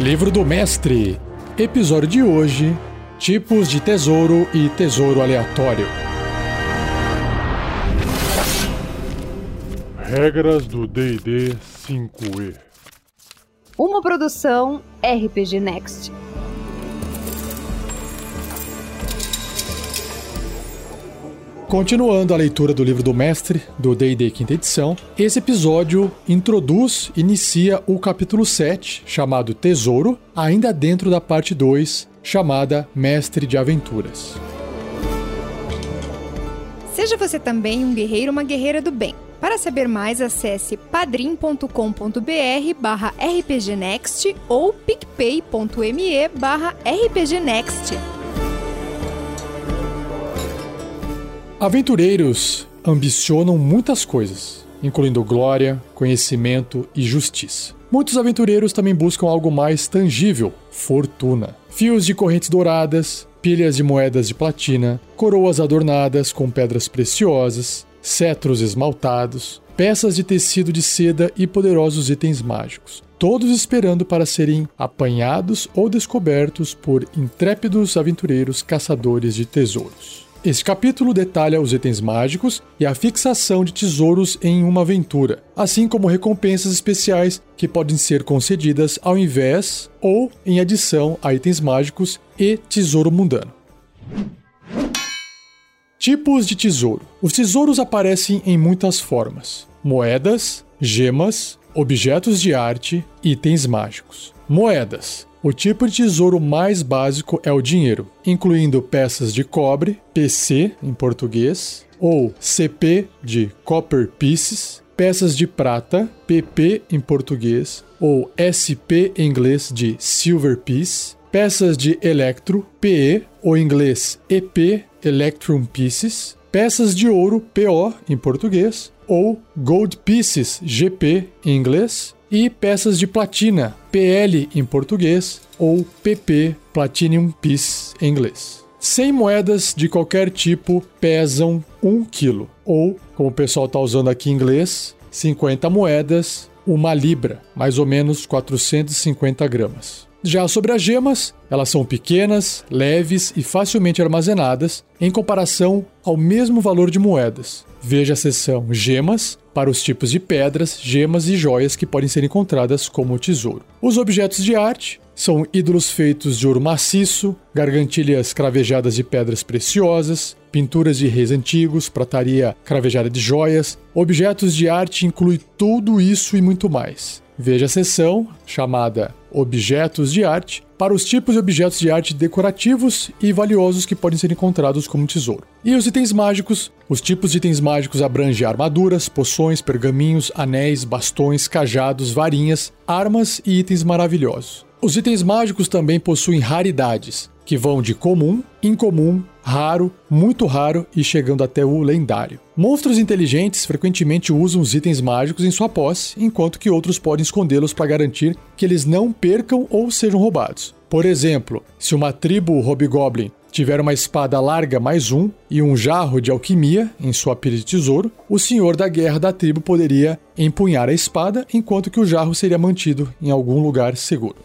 Livro do Mestre. Episódio de hoje: Tipos de tesouro e tesouro aleatório. Regras do DD 5E. Uma produção RPG Next. Continuando a leitura do livro do mestre, do D&D quinta edição, esse episódio introduz, inicia o capítulo 7, chamado Tesouro, ainda dentro da parte 2, chamada Mestre de Aventuras. Seja você também um guerreiro ou uma guerreira do bem. Para saber mais, acesse padrim.com.br barra rpgnext ou picpay.me barra rpgnext. Aventureiros ambicionam muitas coisas, incluindo glória, conhecimento e justiça. Muitos aventureiros também buscam algo mais tangível, fortuna. Fios de correntes douradas, pilhas de moedas de platina, coroas adornadas com pedras preciosas, cetros esmaltados, peças de tecido de seda e poderosos itens mágicos. Todos esperando para serem apanhados ou descobertos por intrépidos aventureiros caçadores de tesouros. Este capítulo detalha os itens mágicos e a fixação de tesouros em uma aventura, assim como recompensas especiais que podem ser concedidas ao invés ou em adição a itens mágicos e tesouro mundano. Tipos de tesouro: Os tesouros aparecem em muitas formas: moedas, gemas, objetos de arte, itens mágicos. Moedas o tipo de tesouro mais básico é o dinheiro, incluindo peças de cobre, PC em português, ou CP de Copper Pieces, peças de prata, PP em português, ou SP em inglês de Silver Piece, peças de electro, PE, ou em inglês EP Electrum Pieces, peças de ouro, PO em português, ou Gold Pieces, GP em inglês, e peças de platina, PL em português ou PP, Platinum Piece em inglês. 100 moedas de qualquer tipo pesam 1 kg, ou, como o pessoal está usando aqui em inglês, 50 moedas, uma libra, mais ou menos 450 gramas. Já sobre as gemas, elas são pequenas, leves e facilmente armazenadas em comparação ao mesmo valor de moedas. Veja a seção Gemas para os tipos de pedras, gemas e joias que podem ser encontradas como tesouro. Os objetos de arte são ídolos feitos de ouro maciço, gargantilhas cravejadas de pedras preciosas, pinturas de reis antigos, prataria cravejada de joias. Objetos de arte inclui tudo isso e muito mais. Veja a seção chamada Objetos de Arte para os tipos de objetos de arte decorativos e valiosos que podem ser encontrados como tesouro. E os itens mágicos. Os tipos de itens mágicos abrangem armaduras, poções, pergaminhos, anéis, bastões, cajados, varinhas, armas e itens maravilhosos. Os itens mágicos também possuem raridades, que vão de comum, incomum, raro, muito raro e chegando até o lendário. Monstros inteligentes frequentemente usam os itens mágicos em sua posse, enquanto que outros podem escondê-los para garantir que eles não percam ou sejam roubados. Por exemplo, se uma tribo hobgoblin tiver uma espada larga mais um e um jarro de alquimia em sua pilha de tesouro, o senhor da guerra da tribo poderia empunhar a espada enquanto que o jarro seria mantido em algum lugar seguro.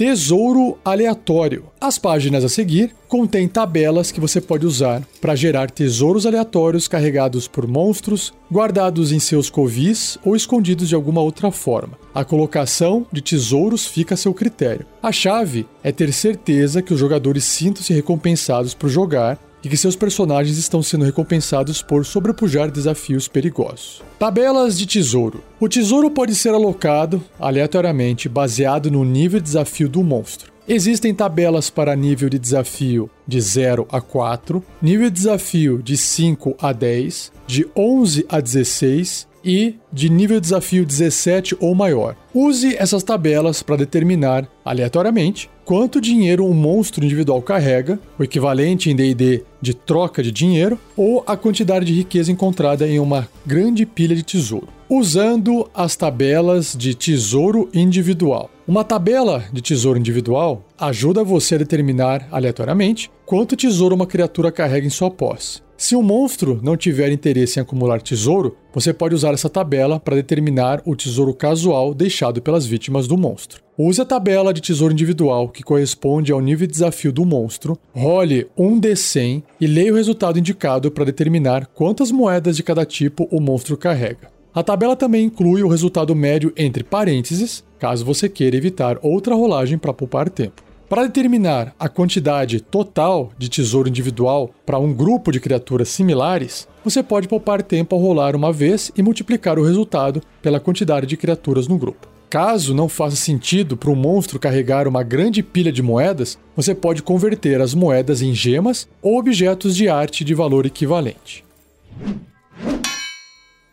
Tesouro aleatório. As páginas a seguir contêm tabelas que você pode usar para gerar tesouros aleatórios carregados por monstros, guardados em seus covis ou escondidos de alguma outra forma. A colocação de tesouros fica a seu critério. A chave é ter certeza que os jogadores sintam-se recompensados por jogar e que seus personagens estão sendo recompensados por sobrepujar desafios perigosos. Tabelas de tesouro. O tesouro pode ser alocado aleatoriamente baseado no nível de desafio do monstro. Existem tabelas para nível de desafio de 0 a 4, nível de desafio de 5 a 10, de 11 a 16 e de nível de desafio 17 ou maior. Use essas tabelas para determinar, aleatoriamente, quanto dinheiro um monstro individual carrega, o equivalente em DD de troca de dinheiro, ou a quantidade de riqueza encontrada em uma grande pilha de tesouro. usando as tabelas de tesouro individual. Uma tabela de tesouro individual ajuda você a determinar aleatoriamente quanto tesouro uma criatura carrega em sua posse. Se um monstro não tiver interesse em acumular tesouro, você pode usar essa tabela para determinar o tesouro casual deixado pelas vítimas do monstro. Use a tabela de tesouro individual que corresponde ao nível de desafio do monstro, role um D100 e leia o resultado indicado para determinar quantas moedas de cada tipo o monstro carrega. A tabela também inclui o resultado médio entre parênteses, caso você queira evitar outra rolagem para poupar tempo. Para determinar a quantidade total de tesouro individual para um grupo de criaturas similares, você pode poupar tempo ao rolar uma vez e multiplicar o resultado pela quantidade de criaturas no grupo. Caso não faça sentido para um monstro carregar uma grande pilha de moedas, você pode converter as moedas em gemas ou objetos de arte de valor equivalente.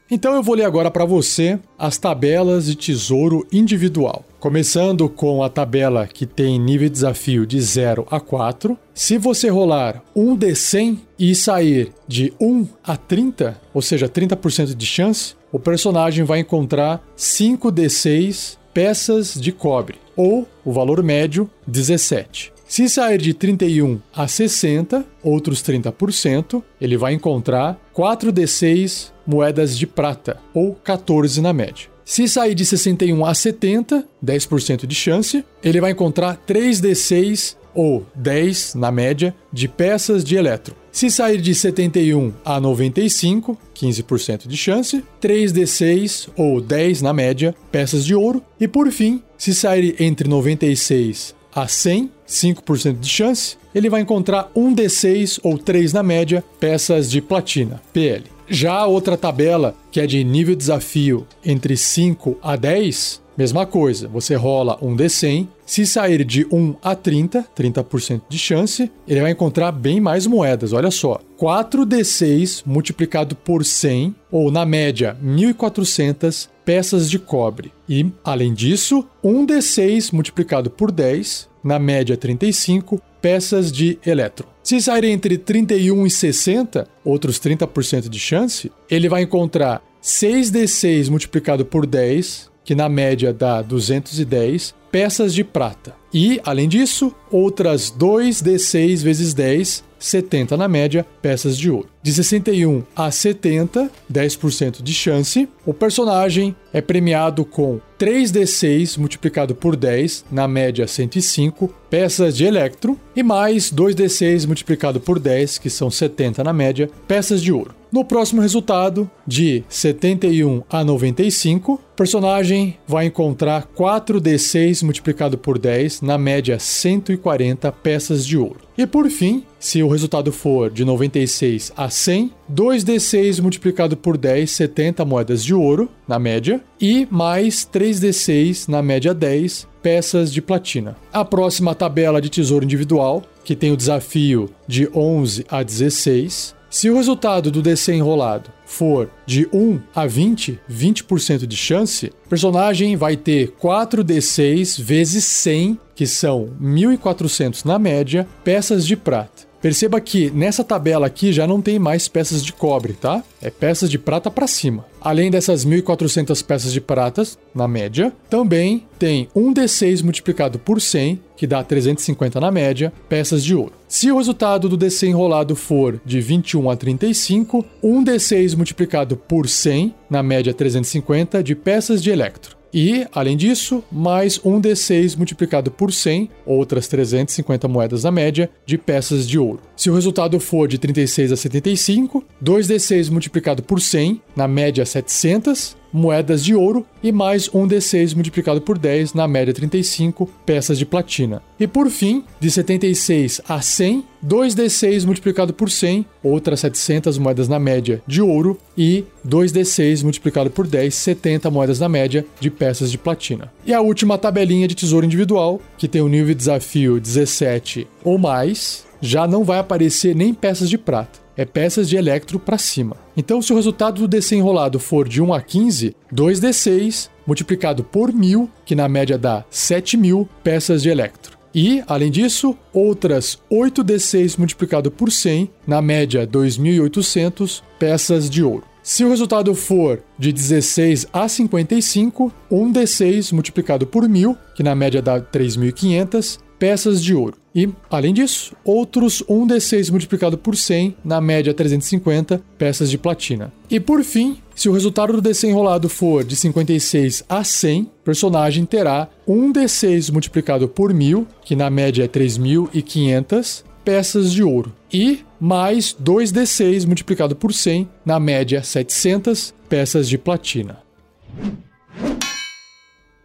Então eu vou ler agora para você as tabelas de tesouro individual. Começando com a tabela que tem nível de desafio de 0 a 4. Se você rolar um D100 e sair de 1 a 30, ou seja, 30% de chance, o personagem vai encontrar 5 D6 peças de cobre, ou o valor médio 17. Se sair de 31 a 60, outros 30%, ele vai encontrar 4d6 moedas de prata, ou 14 na média. Se sair de 61 a 70, 10% de chance, ele vai encontrar 3d6 ou 10 na média de peças de elétron. Se sair de 71 a 95, 15% de chance, 3d6 ou 10 na média peças de ouro. E por fim, se sair entre 96 a 100, 5% de chance, ele vai encontrar um D6 ou 3 na média peças de platina, PL. Já a outra tabela, que é de nível de desafio entre 5 a 10, mesma coisa, você rola um D100, se sair de 1 a 30, 30% de chance, ele vai encontrar bem mais moedas, olha só. 4D6 multiplicado por 100, ou na média 1400 peças de cobre. E, além disso, 1d6 multiplicado por 10, na média 35, peças de elétron. Se sair entre 31 e 60, outros 30% de chance, ele vai encontrar 6d6 multiplicado por 10, que na média dá 210, peças de prata. E, além disso, outras 2d6 vezes 10, 70 na média, peças de ouro. De 61 a 70, 10% de chance, o personagem é premiado com 3d6 multiplicado por 10, na média 105, peças de electro, e mais 2d6 multiplicado por 10, que são 70 na média, peças de ouro. No próximo resultado, de 71 a 95, o personagem vai encontrar 4d6 multiplicado por 10, na média 140 peças de ouro. E por fim, se o resultado for de 96 a 100, 2d6 multiplicado por 10, 70 moedas de ouro, na média, e mais 3d6, na média 10, peças de platina. A próxima tabela de tesouro individual, que tem o desafio de 11 a 16, se o resultado do DC enrolado for de 1 a 20, 20% de chance, o personagem vai ter 4d6 vezes 100, que são 1400 na média, peças de prata. Perceba que nessa tabela aqui já não tem mais peças de cobre, tá? É peças de prata para cima. Além dessas 1.400 peças de prata, na média, também tem um D6 multiplicado por 100, que dá 350 na média, peças de ouro. Se o resultado do DC enrolado for de 21 a 35, um D6 multiplicado por 100, na média 350, de peças de electro. E, além disso, mais um D6 multiplicado por 100, outras 350 moedas na média, de peças de ouro. Se o resultado for de 36 a 75, 2D6 multiplicado por 100, na média 700, moedas de ouro e mais um D6 multiplicado por 10, na média 35, peças de platina. E por fim, de 76 a 100, 2D6 multiplicado por 100, outras 700 moedas na média de ouro e 2D6 multiplicado por 10, 70 moedas na média de peças de platina. E a última tabelinha de tesouro individual, que tem o nível de desafio 17 ou mais, já não vai aparecer nem peças de prata é peças de electro para cima. Então, se o resultado do DC enrolado for de 1 a 15, 2d6 multiplicado por 1000, que na média dá 7000 peças de electro. E, além disso, outras 8d6 multiplicado por 100, na média 2800 peças de ouro. Se o resultado for de 16 a 55, 1d6 multiplicado por 1000, que na média dá 3.500, peças de ouro. E, além disso, outros 1d6 multiplicado por 100, na média 350 peças de platina. E por fim, se o resultado do D100 enrolado for de 56 a 100, o personagem terá 1d6 multiplicado por 1000, que na média é 3.500 peças de ouro. E mais 2d6 multiplicado por 100, na média 700 peças de platina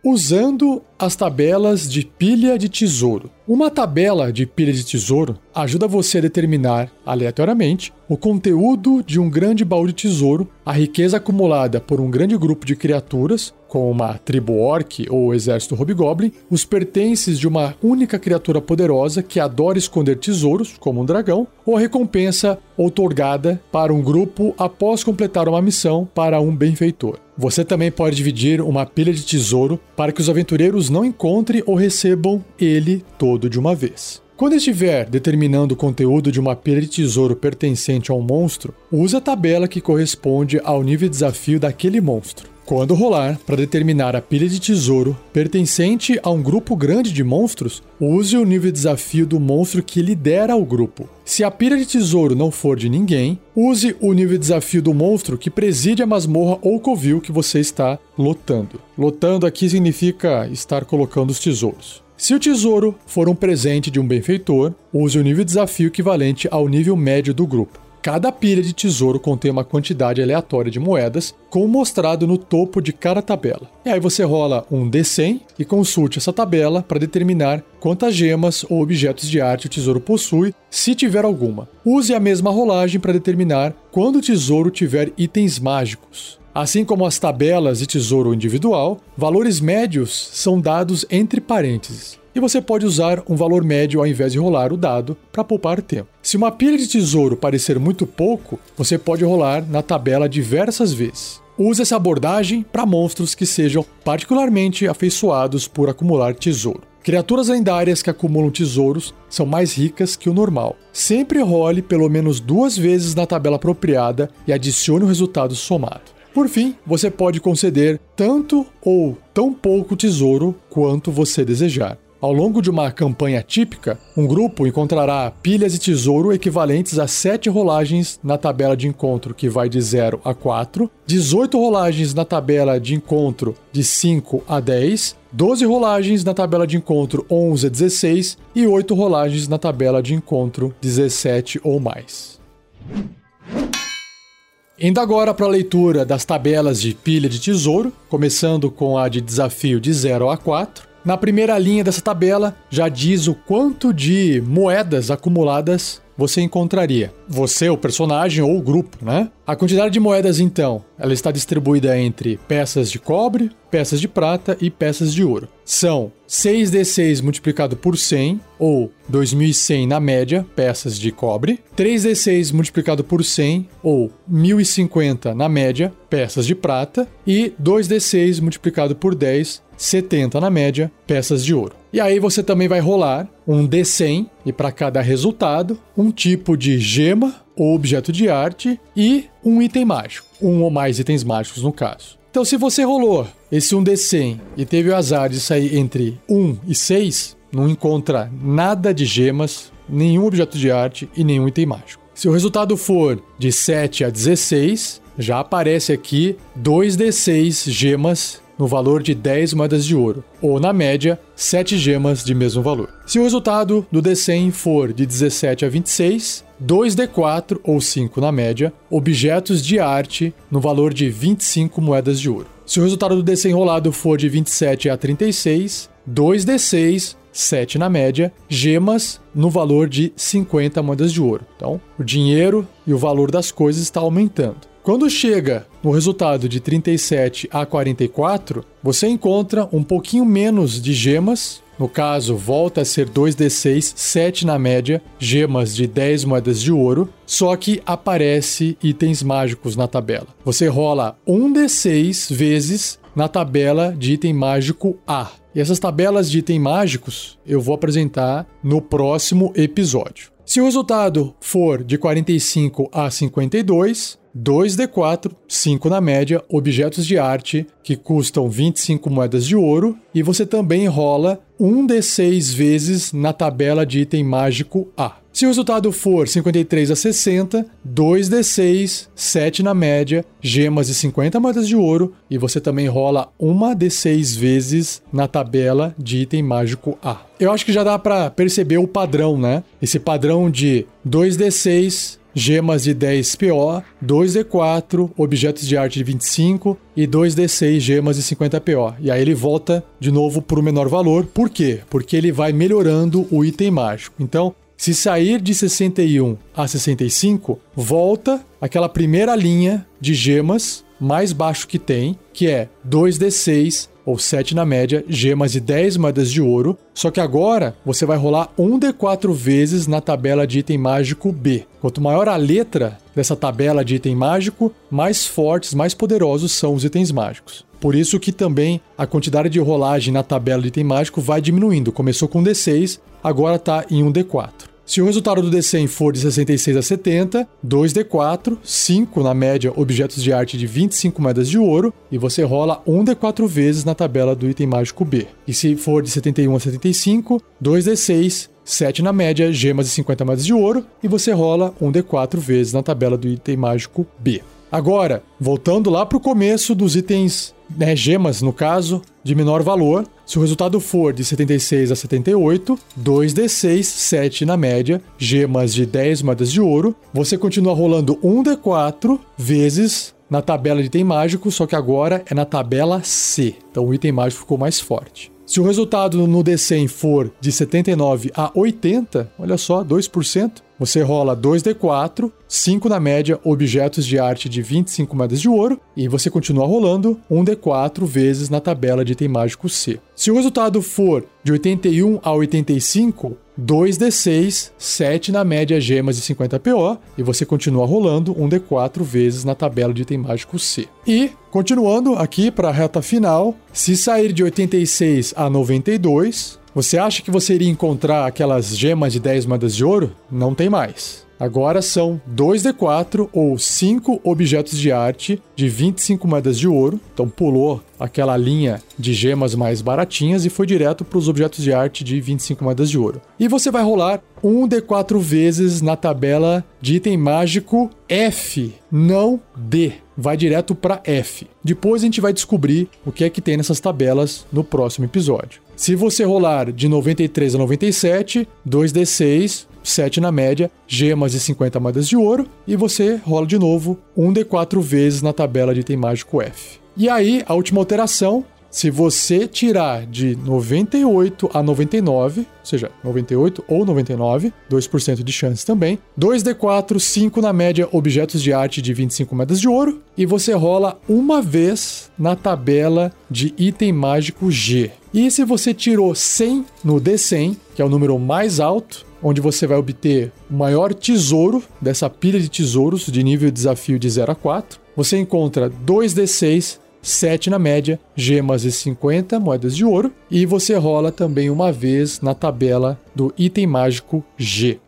usando as tabelas de pilha de tesouro. Uma tabela de pilha de tesouro ajuda você a determinar, aleatoriamente, o conteúdo de um grande baú de tesouro, a riqueza acumulada por um grande grupo de criaturas, como uma tribo orc ou exército hobgoblin, os pertences de uma única criatura poderosa que adora esconder tesouros, como um dragão, ou a recompensa outorgada para um grupo após completar uma missão para um benfeitor. Você também pode dividir uma pilha de tesouro para que os aventureiros não encontrem ou recebam ele todo de uma vez. Quando estiver determinando o conteúdo de uma pilha de tesouro pertencente a um monstro, use a tabela que corresponde ao nível de desafio daquele monstro. Quando rolar para determinar a pilha de tesouro pertencente a um grupo grande de monstros, use o nível de desafio do monstro que lidera o grupo. Se a pilha de tesouro não for de ninguém, use o nível de desafio do monstro que preside a masmorra ou covil que você está lotando. Lotando aqui significa estar colocando os tesouros. Se o tesouro for um presente de um benfeitor, use o nível de desafio equivalente ao nível médio do grupo. Cada pilha de tesouro contém uma quantidade aleatória de moedas, como mostrado no topo de cada tabela. E aí você rola um D100 e consulte essa tabela para determinar quantas gemas ou objetos de arte o tesouro possui, se tiver alguma. Use a mesma rolagem para determinar quando o tesouro tiver itens mágicos. Assim como as tabelas de tesouro individual, valores médios são dados entre parênteses e você pode usar um valor médio ao invés de rolar o dado para poupar tempo. Se uma pilha de tesouro parecer muito pouco, você pode rolar na tabela diversas vezes. Use essa abordagem para monstros que sejam particularmente afeiçoados por acumular tesouro. Criaturas lendárias que acumulam tesouros são mais ricas que o normal. Sempre role pelo menos duas vezes na tabela apropriada e adicione o resultado somado. Por fim, você pode conceder tanto ou tão pouco tesouro quanto você desejar. Ao longo de uma campanha típica, um grupo encontrará pilhas de tesouro equivalentes a 7 rolagens na tabela de encontro, que vai de 0 a 4, 18 rolagens na tabela de encontro de 5 a 10, 12 rolagens na tabela de encontro 11 a 16 e 8 rolagens na tabela de encontro 17 ou mais. Indo agora para a leitura das tabelas de pilha de tesouro, começando com a de desafio de 0 a 4. Na primeira linha dessa tabela já diz o quanto de moedas acumuladas você encontraria. Você, o personagem ou o grupo, né? A quantidade de moedas, então, ela está distribuída entre peças de cobre, peças de prata e peças de ouro. São 6d6 multiplicado por 100, ou 2100 na média, peças de cobre. 3d6 multiplicado por 100, ou 1050 na média, peças de prata. E 2d6 multiplicado por 10, 70 na média, peças de ouro. E aí você também vai rolar um D100 e para cada resultado, um tipo de gema ou objeto de arte e um item mágico, um ou mais itens mágicos no caso. Então, se você rolou esse 1D100 e teve o azar de sair entre 1 e 6, não encontra nada de gemas, nenhum objeto de arte e nenhum item mágico. Se o resultado for de 7 a 16, já aparece aqui 2d6 gemas no valor de 10 moedas de ouro, ou na média, 7 gemas de mesmo valor. Se o resultado do D100 for de 17 a 26, 2D4 ou 5 na média, objetos de arte no valor de 25 moedas de ouro. Se o resultado do D100 rolado for de 27 a 36, 2D6 7 na média, gemas no valor de 50 moedas de ouro. Então, o dinheiro e o valor das coisas está aumentando. Quando chega no resultado de 37 a 44, você encontra um pouquinho menos de gemas. No caso, volta a ser 2d6, 7 na média, gemas de 10 moedas de ouro, só que aparece itens mágicos na tabela. Você rola 1d6 vezes na tabela de item mágico A. E essas tabelas de item mágicos eu vou apresentar no próximo episódio. Se o resultado for de 45 a 52, 2D4, 5 na média, objetos de arte que custam 25 moedas de ouro, e você também rola 1D6 vezes na tabela de item mágico A. Se o resultado for 53 a 60, 2d6, 7 na média, gemas de 50 moedas de ouro, e você também rola uma d6 vezes na tabela de item mágico A. Eu acho que já dá para perceber o padrão, né? Esse padrão de 2d6, gemas de 10 PO, 2D4, objetos de arte de 25 e 2D6 gemas de 50 PO. E aí ele volta de novo para o menor valor. Por quê? Porque ele vai melhorando o item mágico. Então, se sair de 61 a 65, volta aquela primeira linha de gemas mais baixo que tem, que é 2d6 ou 7 na média, gemas de 10 moedas de ouro. Só que agora você vai rolar 1d4 vezes na tabela de item mágico B. Quanto maior a letra dessa tabela de item mágico, mais fortes, mais poderosos são os itens mágicos. Por isso que também a quantidade de rolagem na tabela de item mágico vai diminuindo. Começou com D6, agora está em 1D4. Se o resultado do D100 for de 66 a 70, 2D4, 5 na média objetos de arte de 25 moedas de ouro, e você rola 1D4 vezes na tabela do item mágico B. E se for de 71 a 75, 2D6, 7 na média, gemas de 50 moedas de ouro, e você rola 1D4 vezes na tabela do item mágico B. Agora, voltando lá para o começo dos itens, né, gemas no caso, de menor valor, se o resultado for de 76 a 78, 2d6, 7 na média, gemas de 10 moedas de ouro, você continua rolando 1d4 vezes na tabela de item mágico, só que agora é na tabela C. Então o item mágico ficou mais forte. Se o resultado no D100 for de 79 a 80, olha só, 2%, você rola 2d4, 5 na média, objetos de arte de 25 moedas de ouro, e você continua rolando 1d4 vezes na tabela de item mágico C. Se o resultado for de 81 a 85, 2d6, 7 na média gemas de 50 PO, e você continua rolando 1d4 vezes na tabela de item mágico C. E, continuando aqui para a reta final, se sair de 86 a 92, você acha que você iria encontrar aquelas gemas de 10 moedas de ouro? Não tem mais. Agora são 2D4 ou 5 objetos de arte de 25 moedas de ouro. Então pulou aquela linha de gemas mais baratinhas e foi direto para os objetos de arte de 25 moedas de ouro. E você vai rolar 1D4 vezes na tabela de item mágico F, não D. Vai direto para F. Depois a gente vai descobrir o que é que tem nessas tabelas no próximo episódio. Se você rolar de 93 a 97, 2d6, 7 na média, gemas de 50 moedas de ouro, e você rola de novo 1d4 vezes na tabela de item mágico F. E aí, a última alteração, se você tirar de 98 a 99, ou seja, 98 ou 99, 2% de chance também, 2d4, 5 na média, objetos de arte de 25 moedas de ouro, e você rola uma vez na tabela de item mágico G. E se você tirou 100 no D100, que é o número mais alto, onde você vai obter o maior tesouro dessa pilha de tesouros de nível de desafio de 0 a 4, você encontra 2d6 7 na média, gemas e 50 moedas de ouro, e você rola também uma vez na tabela do item mágico G.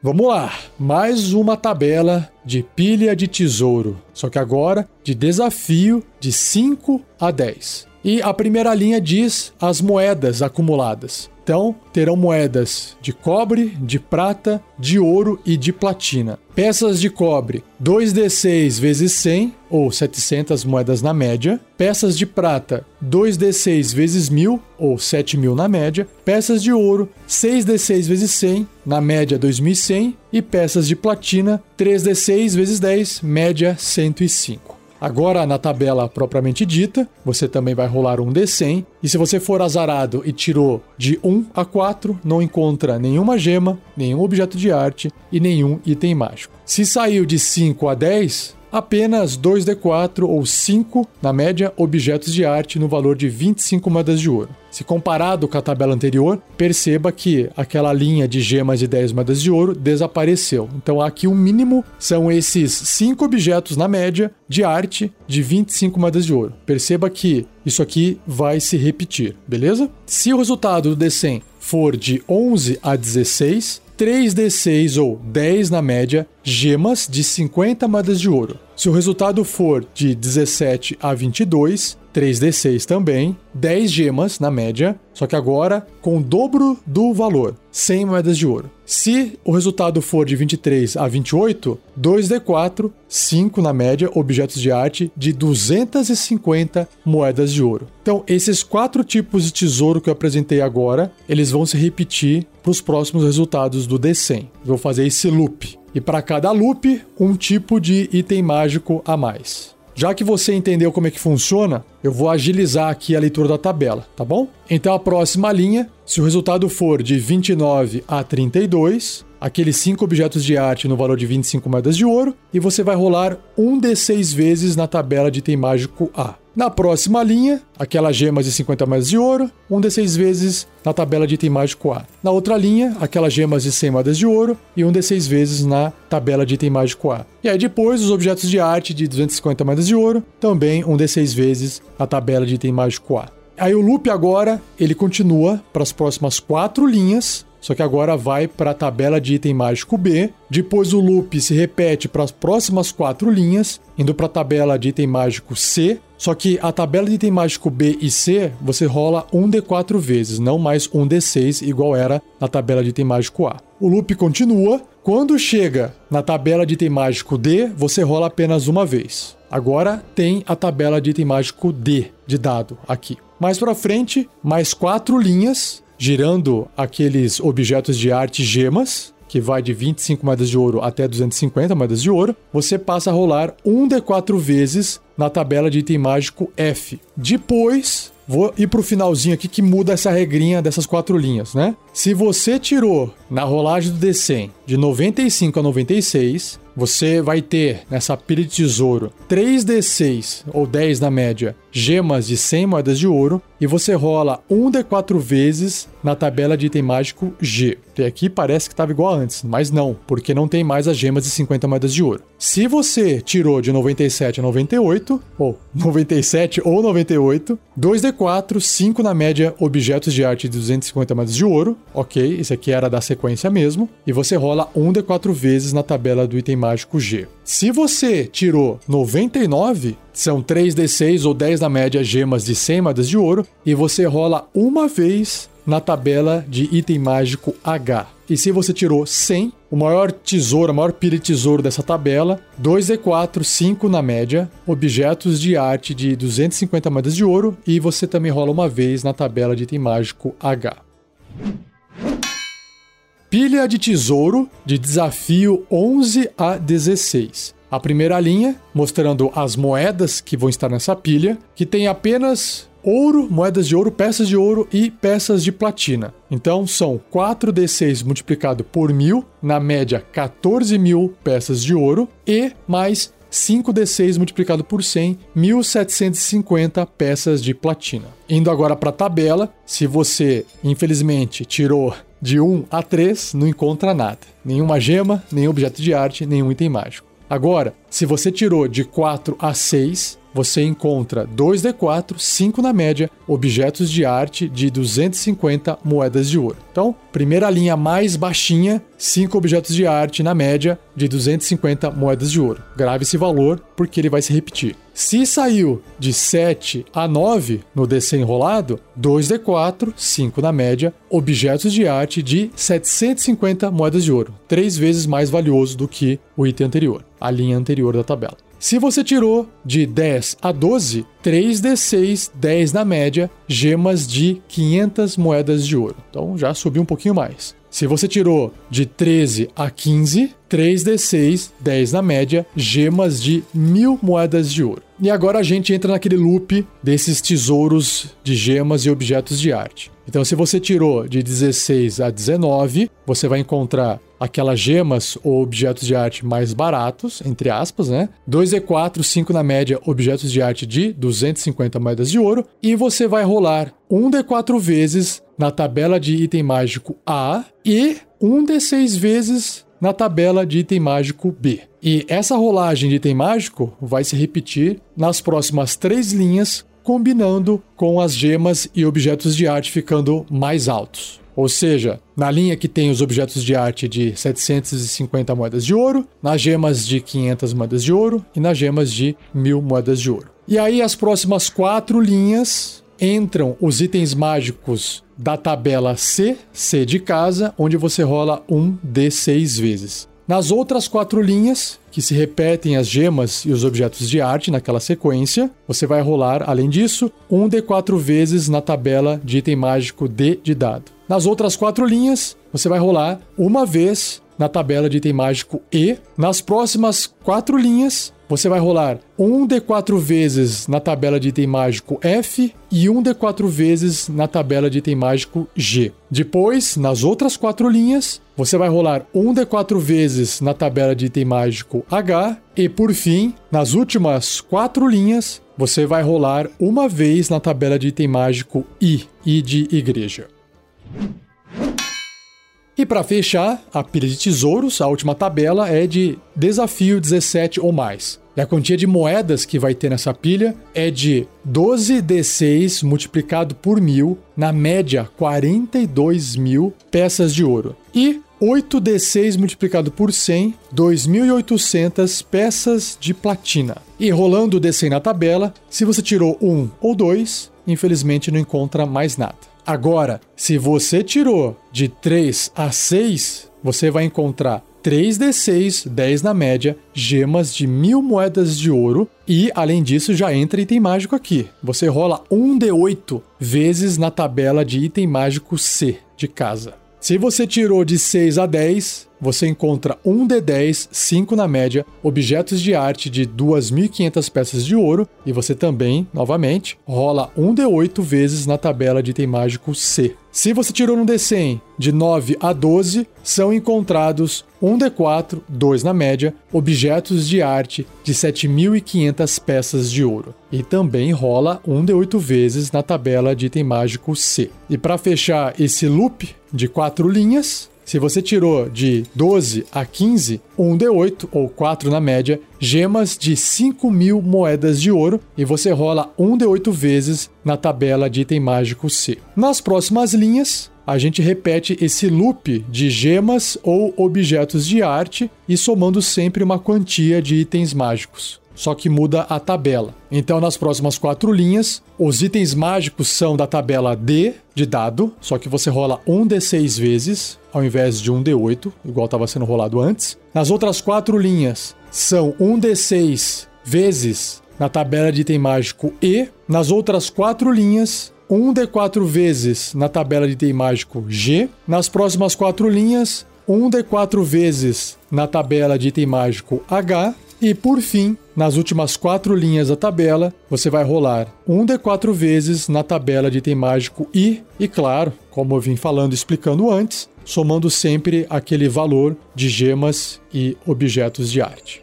Vamos lá, mais uma tabela de pilha de tesouro, só que agora de desafio de 5 a 10. E a primeira linha diz as moedas acumuladas. Então, terão moedas de cobre, de prata, de ouro e de platina. Peças de cobre, 2d6 vezes 100, ou 700 moedas na média. Peças de prata, 2d6 vezes 1000, ou 7000 na média. Peças de ouro, 6d6 vezes 100, na média 2100. E peças de platina, 3d6 vezes 10, média 105. Agora, na tabela propriamente dita, você também vai rolar um D100. E se você for azarado e tirou de 1 a 4, não encontra nenhuma gema, nenhum objeto de arte e nenhum item mágico. Se saiu de 5 a 10, apenas 2d4 ou 5, na média, objetos de arte no valor de 25 moedas de ouro. Se comparado com a tabela anterior, perceba que aquela linha de gemas de 10 moedas de ouro desapareceu. Então aqui o mínimo são esses 5 objetos na média de arte de 25 moedas de ouro. Perceba que isso aqui vai se repetir, beleza? Se o resultado do D100 for de 11 a 16, 3d6 ou 10 na média gemas de 50 moedas de ouro. Se o resultado for de 17 a 22, 3d6 também, 10 gemas na média, só que agora com o dobro do valor, 100 moedas de ouro. Se o resultado for de 23 a 28, 2d4, 5 na média, objetos de arte de 250 moedas de ouro. Então, esses quatro tipos de tesouro que eu apresentei agora, eles vão se repetir para os próximos resultados do D100. Vou fazer esse loop. E para cada loop, um tipo de item mágico a mais. Já que você entendeu como é que funciona, eu vou agilizar aqui a leitura da tabela, tá bom? Então a próxima linha, se o resultado for de 29 a 32, aqueles 5 objetos de arte no valor de 25 moedas de ouro, e você vai rolar um D6 vezes na tabela de item mágico A. Na próxima linha, aquelas gemas de 50 moedas de ouro, um D6 vezes na tabela de item mágico A. Na outra linha, aquelas gemas de 100 moedas de ouro e um D6 vezes na tabela de item mágico A. E aí depois, os objetos de arte de 250 moedas de ouro, também um D6 vezes na tabela de item mágico A. Aí o loop agora, ele continua para as próximas quatro linhas, só que agora vai para a tabela de item mágico B. Depois o loop se repete para as próximas quatro linhas, indo para a tabela de item mágico C. Só que a tabela de item mágico B e C você rola um D4 vezes, não mais um D6, igual era na tabela de item mágico A. O loop continua. Quando chega na tabela de item mágico D, você rola apenas uma vez. Agora tem a tabela de item mágico D de dado aqui. Mais para frente, mais quatro linhas girando aqueles objetos de arte gemas, que vai de 25 moedas de ouro até 250 moedas de ouro, você passa a rolar um D4 vezes na tabela de item mágico F. Depois, vou ir pro finalzinho aqui que muda essa regrinha dessas quatro linhas, né? Se você tirou na rolagem do D100 de 95 a 96, você vai ter nessa pilha de tesouro 3d6 ou 10 na média gemas de 100 moedas de ouro e você rola 1d4 vezes na tabela de item mágico G. E aqui parece que estava igual antes, mas não, porque não tem mais as gemas de 50 moedas de ouro. Se você tirou de 97 a 98, ou 97 ou 98, 2d4, 5 na média objetos de arte de 250 moedas de ouro, ok, esse aqui era da sequência mesmo, e você rola 1d4 vezes na tabela do item mágico G. Se você tirou 99, são 3d6 ou 10 na média gemas de 100 moedas de ouro, e você rola uma vez na tabela de item mágico H. E se você tirou 100, o maior tesouro, a maior pilha de tesouro dessa tabela, 2d4, 5 na média, objetos de arte de 250 moedas de ouro, e você também rola uma vez na tabela de item mágico H. Pilha de tesouro de desafio 11 a 16. A primeira linha, mostrando as moedas que vão estar nessa pilha, que tem apenas ouro, moedas de ouro, peças de ouro e peças de platina. Então são 4d6 multiplicado por mil, na média 14 mil peças de ouro, e mais 5d6 multiplicado por 100, 1750 peças de platina. Indo agora para a tabela, se você infelizmente tirou de 1 a 3, não encontra nada. Nenhuma gema, nenhum objeto de arte, nenhum item mágico. Agora, se você tirou de 4 a 6, você encontra 2d4, 5 na média, objetos de arte de 250 moedas de ouro. Então, primeira linha mais baixinha, 5 objetos de arte na média de 250 moedas de ouro. Grave esse valor porque ele vai se repetir. Se saiu de 7 a 9 no DC enrolado, 2d4, 5 na média, objetos de arte de 750 moedas de ouro, três vezes mais valioso do que o item anterior, a linha anterior da tabela. Se você tirou de 10 a 12, 3d6, 10 na média, gemas de 500 moedas de ouro. Então já subiu um pouquinho mais. Se você tirou de 13 a 15, 3d6, 10 na média, gemas de mil moedas de ouro. E agora a gente entra naquele loop desses tesouros de gemas e objetos de arte. Então, se você tirou de 16 a 19, você vai encontrar aquelas gemas ou objetos de arte mais baratos, entre aspas, né? 2D4, 5 na média, objetos de arte de 250 moedas de ouro. E você vai rolar 1D4 vezes na tabela de item mágico A e 1D6 vezes na tabela de item mágico B. E essa rolagem de item mágico vai se repetir nas próximas três linhas, combinando com as gemas e objetos de arte ficando mais altos. Ou seja, na linha que tem os objetos de arte de 750 moedas de ouro, nas gemas de 500 moedas de ouro e nas gemas de 1000 moedas de ouro. E aí as próximas quatro linhas entram os itens mágicos da tabela C, C de casa, onde você rola um D6 vezes. Nas outras quatro linhas, que se repetem as gemas e os objetos de arte naquela sequência, você vai rolar, além disso, um D4 vezes na tabela de item mágico D de dado. Nas outras quatro linhas, você vai rolar uma vez na tabela de item mágico E. Nas próximas quatro linhas, você vai rolar um D4 vezes na tabela de item mágico F e um D4 vezes na tabela de item mágico G. Depois, nas outras quatro linhas, você vai rolar um D4 vezes na tabela de item mágico H e, por fim, nas últimas quatro linhas, você vai rolar uma vez na tabela de item mágico I, I de igreja. E para fechar, a pilha de tesouros, a última tabela é de desafio 17 ou mais. E a quantia de moedas que vai ter nessa pilha é de 12d6 multiplicado por mil, na média 42 mil peças de ouro. E 8d6 multiplicado por 100, 2.800 peças de platina. E rolando o D100 na tabela, se você tirou um ou dois, infelizmente não encontra mais nada. Agora, se você tirou de 3 a 6, você vai encontrar 3d6, 10 na média, gemas de mil moedas de ouro e, além disso, já entra item mágico aqui. Você rola 1d8 vezes na tabela de item mágico C de casa. Se você tirou de 6 a 10, você encontra 1 D10, 5 na média, objetos de arte de 2.500 peças de ouro e você também, novamente, rola 1 D8 vezes na tabela de item mágico C. Se você tirou no D100 de 9 a 12, são encontrados 1 D4, 2 na média, objetos de arte de 7.500 peças de ouro. E também rola 1 D8 vezes na tabela de item mágico C. E para fechar esse loop de quatro linhas, se você tirou de 12 a 15, 1 D8, ou 4 na média, gemas de 5 mil moedas de ouro e você rola 1 D8 vezes na tabela de item mágico C. Nas próximas linhas, a gente repete esse loop de gemas ou objetos de arte e somando sempre uma quantia de itens mágicos só que muda a tabela. Então, nas próximas quatro linhas, os itens mágicos são da tabela D de dado, só que você rola um D6 vezes, ao invés de um D8, igual estava sendo rolado antes. Nas outras quatro linhas, são um D6 vezes na tabela de item mágico E. Nas outras quatro linhas, 1d4 vezes na tabela de item mágico G. Nas próximas quatro linhas, 1d4 vezes na tabela de item mágico H. E por fim, nas últimas quatro linhas da tabela, você vai rolar um D4 vezes na tabela de item mágico I, e claro, como eu vim falando e explicando antes, somando sempre aquele valor de gemas e objetos de arte.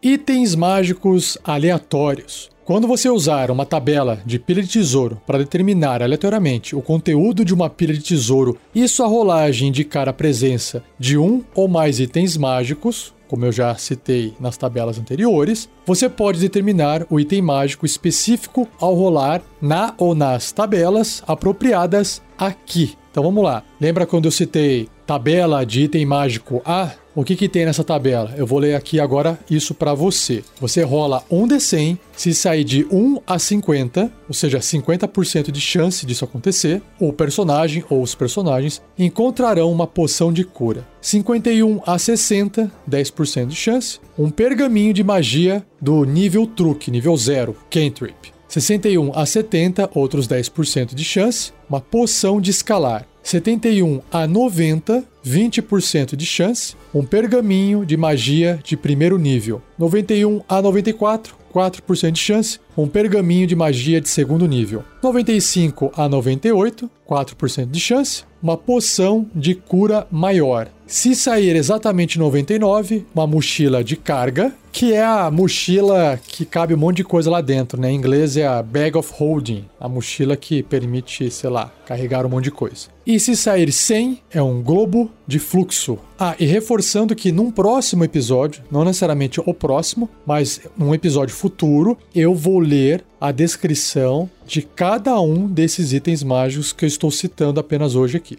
Itens mágicos aleatórios. Quando você usar uma tabela de pilha de tesouro para determinar aleatoriamente o conteúdo de uma pilha de tesouro e sua rolagem indicar a presença de um ou mais itens mágicos, como eu já citei nas tabelas anteriores, você pode determinar o item mágico específico ao rolar na ou nas tabelas apropriadas aqui. Então vamos lá. Lembra quando eu citei tabela de item mágico A? O que, que tem nessa tabela? Eu vou ler aqui agora isso para você. Você rola um D100, se sair de 1 a 50, ou seja, 50% de chance disso acontecer, o personagem ou os personagens encontrarão uma poção de cura. 51 a 60, 10% de chance, um pergaminho de magia do nível truque, nível 0, cantrip. 61 a 70, outros 10% de chance, uma poção de escalar. 71 a 90, 20% de chance, um pergaminho de magia de primeiro nível. 91 a 94, 4% de chance, um pergaminho de magia de segundo nível. 95 a 98, 4% de chance, uma poção de cura maior. Se sair exatamente 99, uma mochila de carga, que é a mochila que cabe um monte de coisa lá dentro, né? Em inglês é a bag of holding, a mochila que permite, sei lá, carregar um monte de coisa. E se sair 100, é um globo de fluxo. Ah, e reforçando que num próximo episódio, não necessariamente o próximo, mas num episódio futuro, eu vou ler a descrição de cada um desses itens mágicos que eu estou citando apenas hoje aqui.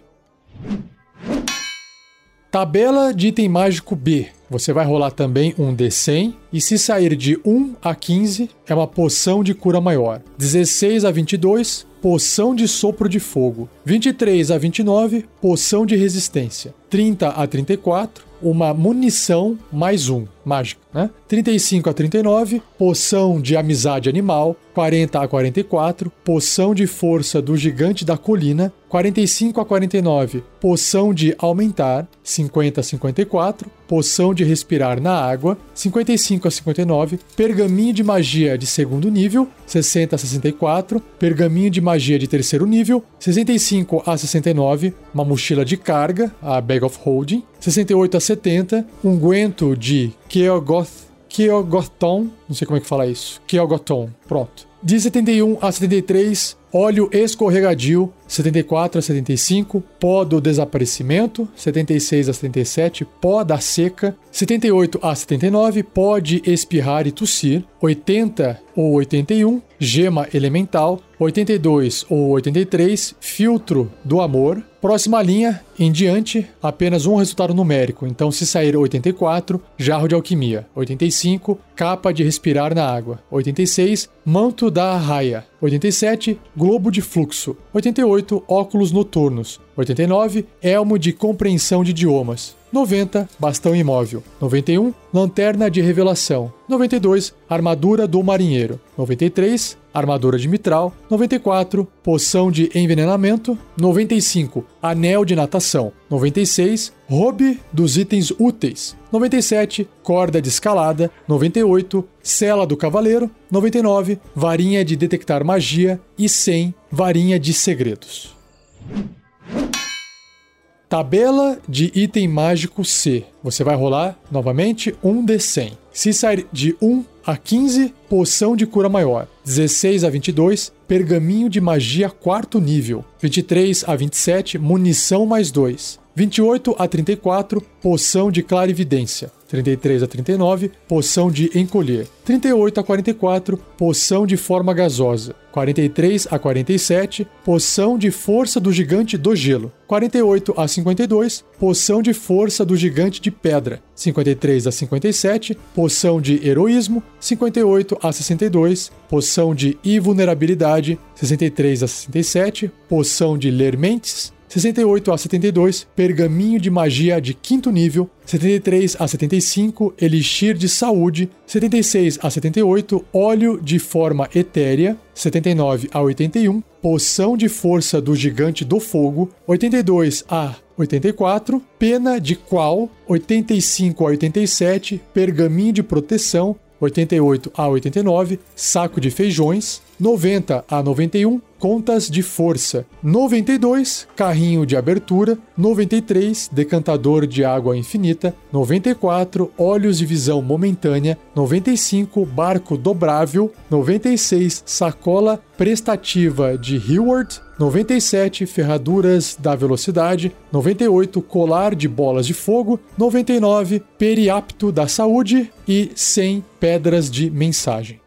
Tabela de item mágico B. Você vai rolar também um D100 e se sair de 1 a 15 é uma poção de cura maior. 16 a 22, poção de sopro de fogo. 23 a 29, poção de resistência. 30 a 34, uma munição mais um, mágica, né? 35 a 39, poção de amizade animal. 40 a 44, poção de força do gigante da colina. 45 a 49, poção de aumentar. 50 a 54, poção de respirar na água. 55 a 59, pergaminho de magia de segundo nível. 60 a 64, pergaminho de magia de terceiro nível. 65 a 69, uma mochila de carga, a Bag of Holding. 68 a 70, unguento de Keogoth Keogoton, não sei como é que fala isso. Keogoton, pronto. De 71 a 73, óleo escorregadio, 74 a 75, pó do desaparecimento, 76 a 77, pó da seca, 78 a 79, pó de espirrar e tossir, 80 ou 81, gema elemental, 82 ou 83, filtro do amor. Próxima linha, em diante, apenas um resultado numérico. Então, se sair 84, jarro de alquimia. 85, capa de respirar na água. 86, manto da arraia. 87, globo de fluxo. 88, óculos noturnos. 89, elmo de compreensão de idiomas. 90, bastão imóvel. 91, lanterna de revelação. 92, armadura do marinheiro. 93, armadura de mitral. 94, poção de envenenamento. 95, anel de natação. 96, robe dos itens úteis. 97, corda de escalada. 98, cela do cavaleiro. 99, varinha de detectar magia. E 100, varinha de segredos. Tabela de item mágico C. Você vai rolar novamente um D100. Se sair de 1 a 15, poção de cura maior. 16 a 22, pergaminho de magia quarto nível. 23 a 27, munição mais 2. 28 a 34, poção de clarividência. 33 a 39, poção de encolher. 38 a 44, poção de forma gasosa. 43 a 47, poção de força do gigante do gelo. 48 a 52, poção de força do gigante de pedra. 53 a 57, poção de heroísmo. 58 a 62, poção de invulnerabilidade. 63 a 67, poção de ler mentes. 68 a 72, Pergaminho de Magia de quinto nível, 73 a 75, Elixir de Saúde, 76 a 78, Óleo de Forma Etérea, 79 a 81, Poção de Força do Gigante do Fogo, 82 a 84, Pena de Qual, 85 a 87, Pergaminho de Proteção, 88 a 89, Saco de Feijões, 90 a 91, Contas de Força, 92, Carrinho de Abertura, 93, Decantador de Água Infinita, 94, Olhos de Visão Momentânea, 95, Barco Dobrável, 96, Sacola Prestativa de Heward, 97, Ferraduras da Velocidade, 98, Colar de Bolas de Fogo, 99, Periapto da Saúde. e 100, Pedras de Mensagem.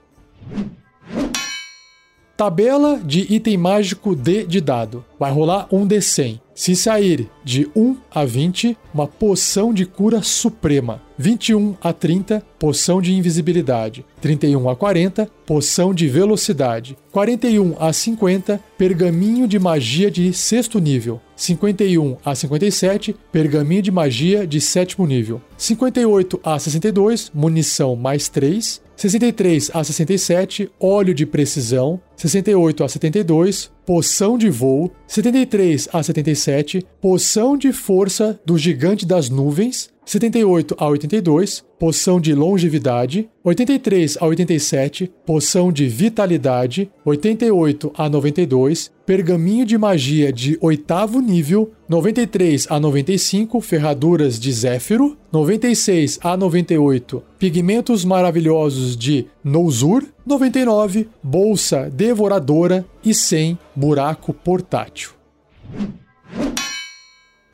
Tabela de item mágico D de dado. Vai rolar um D100. Se sair de 1 a 20, uma poção de cura suprema. 21 a 30, poção de invisibilidade. 31 a 40, poção de velocidade. 41 a 50, pergaminho de magia de sexto nível. 51 a 57, pergaminho de magia de sétimo nível. 58 a 62, munição mais 3. 63 a 67, óleo de precisão. 68 a 72, poção de voo. 73 a 77, poção de força do gigante das nuvens. 78 a 82, poção de longevidade, 83 a 87, poção de vitalidade, 88 a 92, pergaminho de magia de oitavo nível, 93 a 95, ferraduras de Zéfiro, 96 a 98, pigmentos maravilhosos de Nouzur, 99, bolsa devoradora e 100, buraco portátil.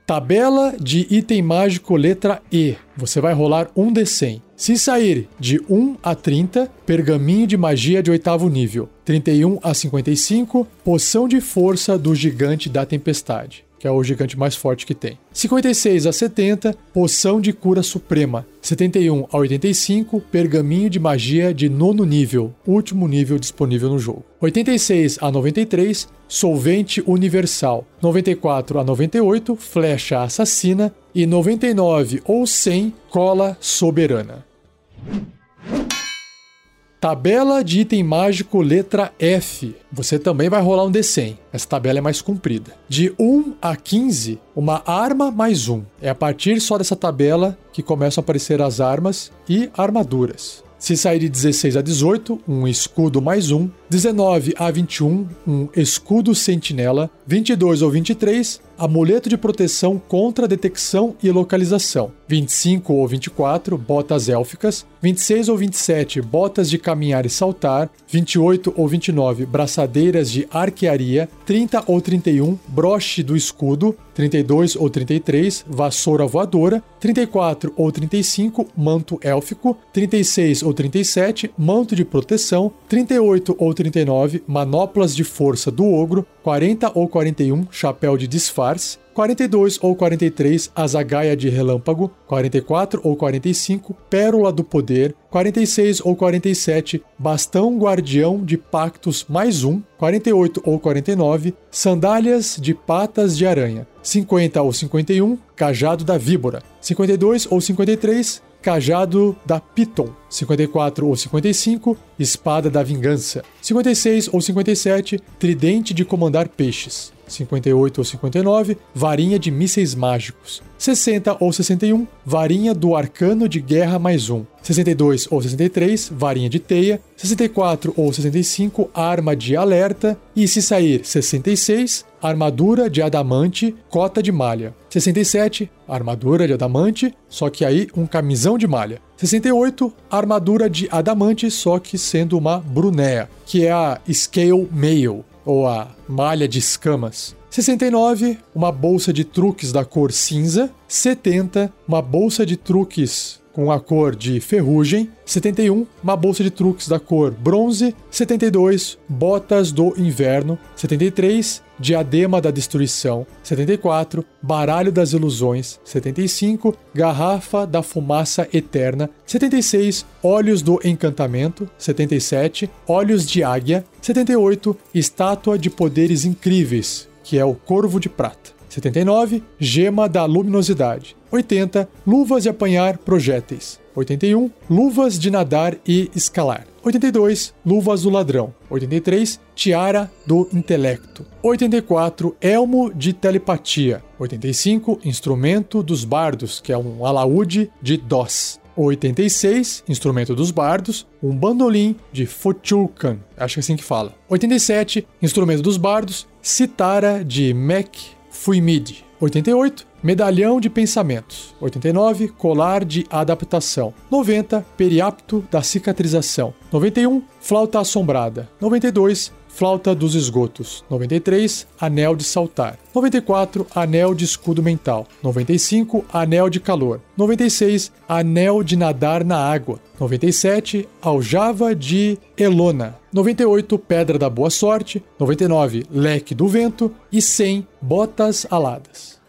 Tabela de item mágico letra E. Você vai rolar um D100. Se sair de 1 a 30, pergaminho de magia de oitavo nível. 31 a 55, poção de força do gigante da tempestade que é o gigante mais forte que tem. 56 a 70, poção de cura suprema. 71 a 85, pergaminho de magia de nono nível, último nível disponível no jogo. 86 a 93, solvente universal. 94 a 98, flecha assassina. E 99 ou 100, cola soberana. Tabela de item mágico letra F. Você também vai rolar um D100. Essa tabela é mais comprida. De 1 a 15, uma arma mais um. É a partir só dessa tabela que começam a aparecer as armas e armaduras. Se sair de 16 a 18, um escudo mais um. 19 a 21, um escudo sentinela. 22 ou 23, amuleto de proteção contra detecção e localização. 25 ou 24, botas élficas. 26 ou 27, botas de caminhar e saltar. 28 ou 29, braçadeiras de arquearia. 30 ou 31, broche do escudo. 32 ou 33, vassoura voadora. 34 ou 35, manto élfico. 36 ou 37, manto de proteção. 38 ou 39, manoplas de força do ogro. 40 ou 41, chapéu de disfarce. 42 ou 43, Azagaia de Relâmpago, 44 ou 45, Pérola do Poder, 46 ou 47, Bastão Guardião de Pactos mais um, 48 ou 49, Sandálias de Patas de Aranha, 50 ou 51, Cajado da Víbora, 52 ou 53, Cajado da Piton, 54 ou 55, Espada da Vingança, 56 ou 57, Tridente de Comandar Peixes, 58 ou 59, Varinha de Mísseis Mágicos. 60 ou 61, Varinha do Arcano de Guerra mais um. 62 ou 63, Varinha de Teia. 64 ou 65, Arma de Alerta. E se sair 66, Armadura de Adamante, Cota de Malha. 67, Armadura de Adamante, só que aí um camisão de malha. 68, Armadura de Adamante, só que sendo uma Brunéa, que é a Scale Mail ou a malha de escamas. 69, uma bolsa de truques da cor cinza. 70, uma bolsa de truques com a cor de ferrugem. 71, uma bolsa de truques da cor bronze. 72, botas do inverno. 73, diadema da destruição. 74, baralho das ilusões. 75, garrafa da fumaça eterna. 76, olhos do encantamento. 77, olhos de águia. 78, estátua de poderes incríveis, que é o corvo de prata. 79, gema da luminosidade. 80, luvas de apanhar projéteis. 81, luvas de nadar e escalar. 82, luvas do ladrão. 83, tiara do intelecto. 84, elmo de telepatia. 85, instrumento dos bardos, que é um alaúde de DOS. 86, instrumento dos bardos, um bandolim de Fochulkan, acho que é assim que fala. 87, instrumento dos bardos, citara de Mek Fuimid. 88, medalhão de pensamentos. 89, colar de adaptação. 90, periapto da cicatrização. 91, flauta assombrada. 92, Flauta dos Esgotos. 93, Anel de Saltar. 94, Anel de Escudo Mental. 95, Anel de Calor. 96, Anel de Nadar na Água. 97, Aljava de Elona. 98, Pedra da Boa Sorte. 99, Leque do Vento. E 100, Botas Aladas.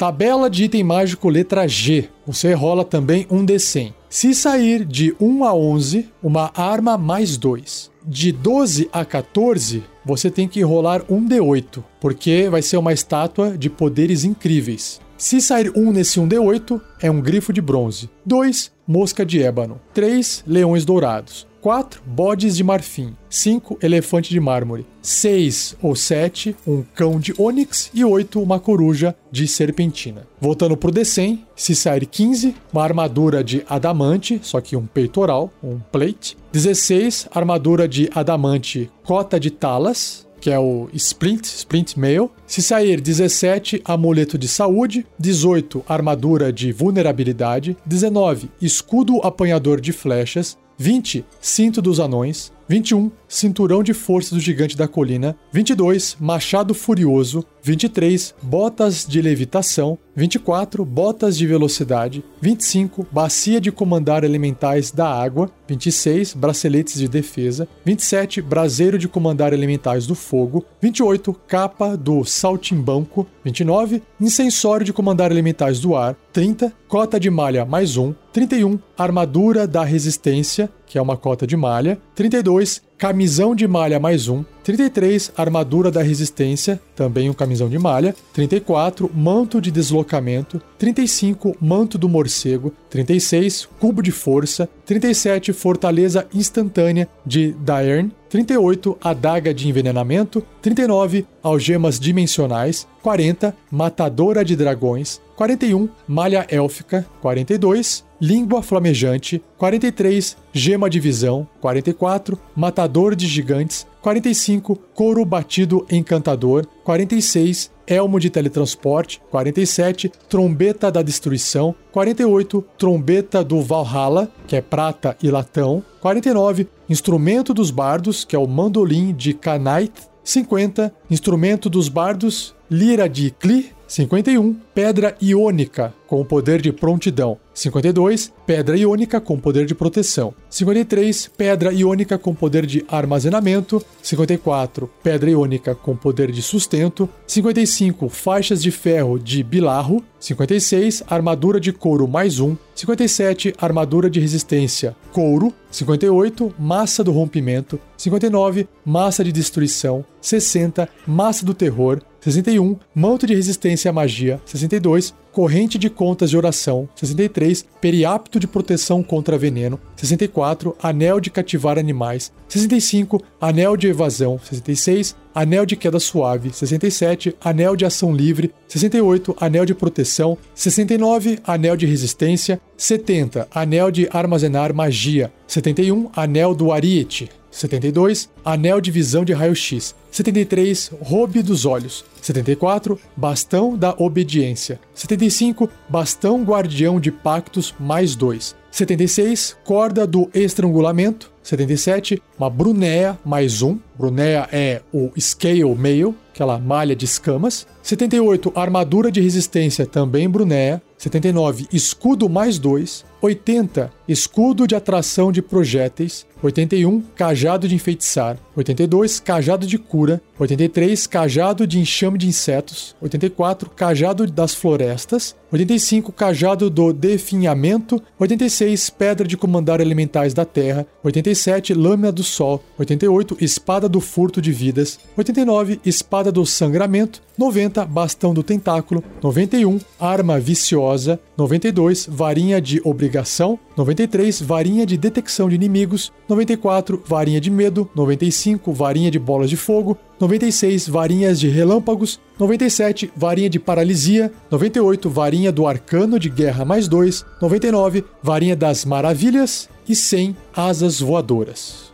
Tabela de item mágico letra G. Você rola também um D100. Se sair de 1 a 11, uma arma mais 2. De 12 a 14, você tem que rolar um D8, porque vai ser uma estátua de poderes incríveis. Se sair 1 nesse 1D8, é um grifo de bronze. 2, mosca de ébano. 3, leões dourados. 4. Bodes de marfim. 5. Elefante de mármore. 6 ou 7. Um cão de ônix. E 8. Uma coruja de serpentina. Voltando pro D100, se sair 15, uma armadura de adamante, só que um peitoral, um plate. 16. Armadura de adamante, cota de talas que é o Splint, Splint Mail. Se sair 17, amuleto de saúde. 18, armadura de vulnerabilidade. 19, escudo apanhador de flechas. 20, cinto dos anões. 21, cinturão de força do gigante da colina. 22, machado furioso. 23, botas de levitação, 24, botas de velocidade, 25, bacia de comandar elementais da água, 26, braceletes de defesa, 27, braseiro de comandar elementais do fogo, 28, capa do saltimbanco, 29, incensório de comandar elementais do ar, 30, cota de malha mais um, 31, armadura da resistência, que é uma cota de malha, 32, camisão de malha mais um, 33, armadura da resistência, também um camisão de malha, 34, manto de deslocamento, 35, manto do morcego, 36, cubo de força, 37, fortaleza instantânea de Daern, 38, adaga de envenenamento, 39, algemas dimensionais, 40, matadora de dragões, 41, malha élfica, 42, língua flamejante, 43, gema de visão, 44, matador de gigantes, 45, couro batido encantador, 46, elmo de teletransporte, 47, trombeta da destruição, 48, trombeta do Valhalla, que é prata e latão, 49, instrumento dos bardos, que é o mandolim de Kanait, 50, instrumento dos bardos, lira de Kli, 51, pedra iônica com poder de prontidão. 52, pedra iônica com poder de proteção. 53, pedra iônica com poder de armazenamento. 54, pedra iônica com poder de sustento. 55, faixas de ferro de bilarro. 56, armadura de couro mais um. 57, armadura de resistência couro. 58, massa do rompimento. 59, massa de destruição. 60, massa do terror. 61, manto de resistência à magia. 62, corrente de contas de oração. 63, periapto de proteção contra veneno. 64, anel de cativar animais. 65, anel de evasão. 66, anel de queda suave. 67, anel de ação livre. 68, anel de proteção. 69, anel de resistência. 70, anel de armazenar magia. 71, anel do ariete. 72, anel de visão de raio-x. 73, roube dos olhos. 74, bastão da obediência. 75, bastão guardião de pactos mais 2. 76, corda do estrangulamento. 77, uma brunéa mais um. Brunéa é o scale mail, aquela malha de escamas. 78, armadura de resistência, também brunéa. 79, escudo mais 2. 80, escudo de atração de projéteis. 81, cajado de enfeitiçar. 82, cajado de cura. 83, cajado de enxame de insetos. 84, cajado das florestas. 85, cajado do definhamento. 86, pedra de comandar elementais da terra. 87, lâmina do sol. 88, espada do furto de vidas. 89, espada do sangramento. 90, bastão do tentáculo. 91, arma viciosa. 92, varinha de obrigação. 93, varinha de detecção de inimigos. 94, varinha de medo. 95, varinha de bolas de fogo. 96, varinhas de relâmpagos. 97, varinha de paralisia. 98, varinha do arcano de guerra mais 2. 99, varinha das maravilhas. E 100, asas voadoras.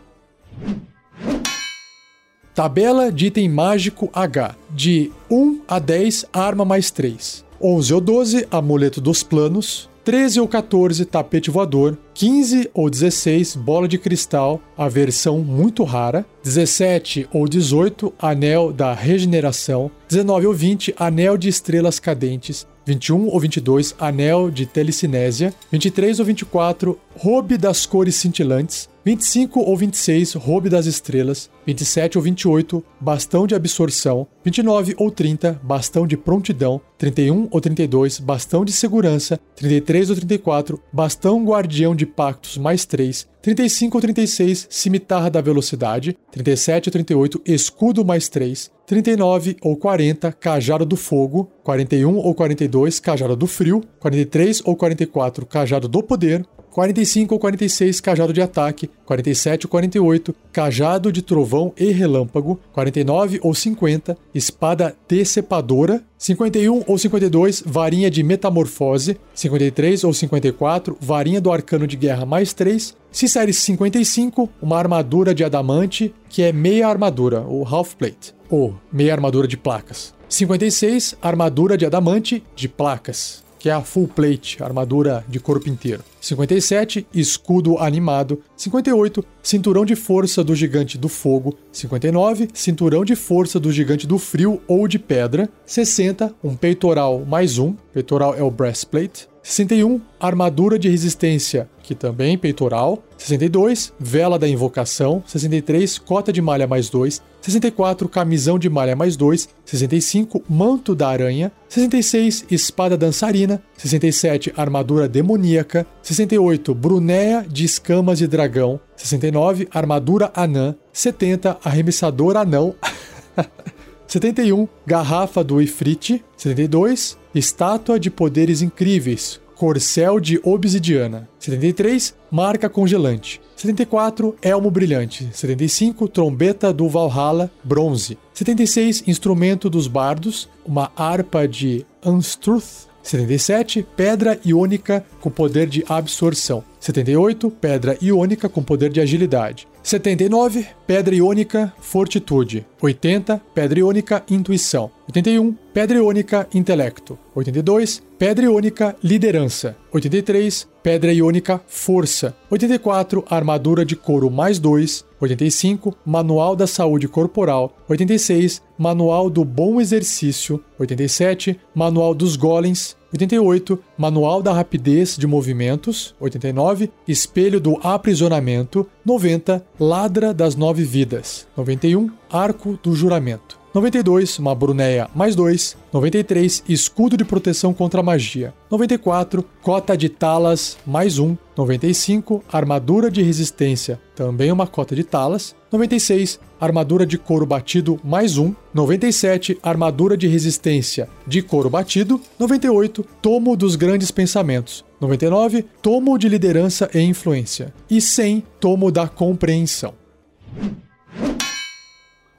Tabela de item mágico H. De 1 a 10, arma mais 3. 11 ou 12, amuleto dos planos. 13 ou 14, tapete voador. 15 ou 16, bola de cristal, a versão muito rara. 17 ou 18, anel da regeneração. 19 ou 20, anel de estrelas cadentes. 21 ou 22, anel de telecinésia. 23 ou 24, roube das cores cintilantes. 25 ou 26, roube das estrelas. 27 ou 28, bastão de absorção. 29 ou 30, bastão de prontidão. 31 ou 32, bastão de segurança. 33 ou 34, bastão guardião de pactos mais 3. 35 ou 36, cimitarra da velocidade. 37 ou 38, escudo mais 3. 39 ou 40, cajado do fogo. 41 ou 42, cajado do frio. 43 ou 44, cajado do poder. 45 ou 46, cajado de ataque, 47 ou 48, cajado de trovão e relâmpago, 49 ou 50, espada decepadora, 51 ou 52, varinha de metamorfose, 53 ou 54, varinha do arcano de guerra mais 3, se série 55, uma armadura de adamante, que é meia armadura, ou half plate, ou meia armadura de placas. 56, armadura de adamante de placas que é a full plate, armadura de corpo inteiro. 57, escudo animado. 58, cinturão de força do gigante do fogo. 59, cinturão de força do gigante do frio ou de pedra. 60, um peitoral mais um. Peitoral é o breastplate. 61, armadura de resistência, que também é peitoral. 62, vela da invocação. 63, cota de malha mais 2. 64, camisão de malha mais 2. 65, manto da aranha. 66, espada dançarina. 67, armadura demoníaca. 68, brunéia de escamas de dragão. 69, armadura anã. 70, arremessador anão. 71, garrafa do Ifrit. 72, estátua de poderes incríveis. Corcel de obsidiana. 73, marca congelante. 74, elmo brilhante. 75, trombeta do Valhalla, bronze. 76, instrumento dos bardos, uma harpa de Unstruth. 77, pedra iônica com poder de absorção. 78, pedra iônica com poder de agilidade. 79, pedra iônica, fortitude. 80, pedra iônica, intuição. 81, pedra iônica, intelecto. 82, pedra iônica, liderança. 83, pedra iônica, força. 84, armadura de couro mais 2. 85, manual da saúde corporal. 86, manual do bom exercício. 87, manual dos golems. 88, Manual da Rapidez de Movimentos. 89, Espelho do Aprisionamento. 90, Ladra das Nove Vidas. 91, Arco do Juramento. 92, uma Brunéia mais 2. 93, escudo de proteção contra magia. 94, cota de talas mais 1. 95, armadura de resistência, também uma cota de talas. 96, armadura de couro batido mais 1. 97, armadura de resistência de couro batido. 98, tomo dos grandes pensamentos. 99, tomo de liderança e influência. E 100, tomo da compreensão.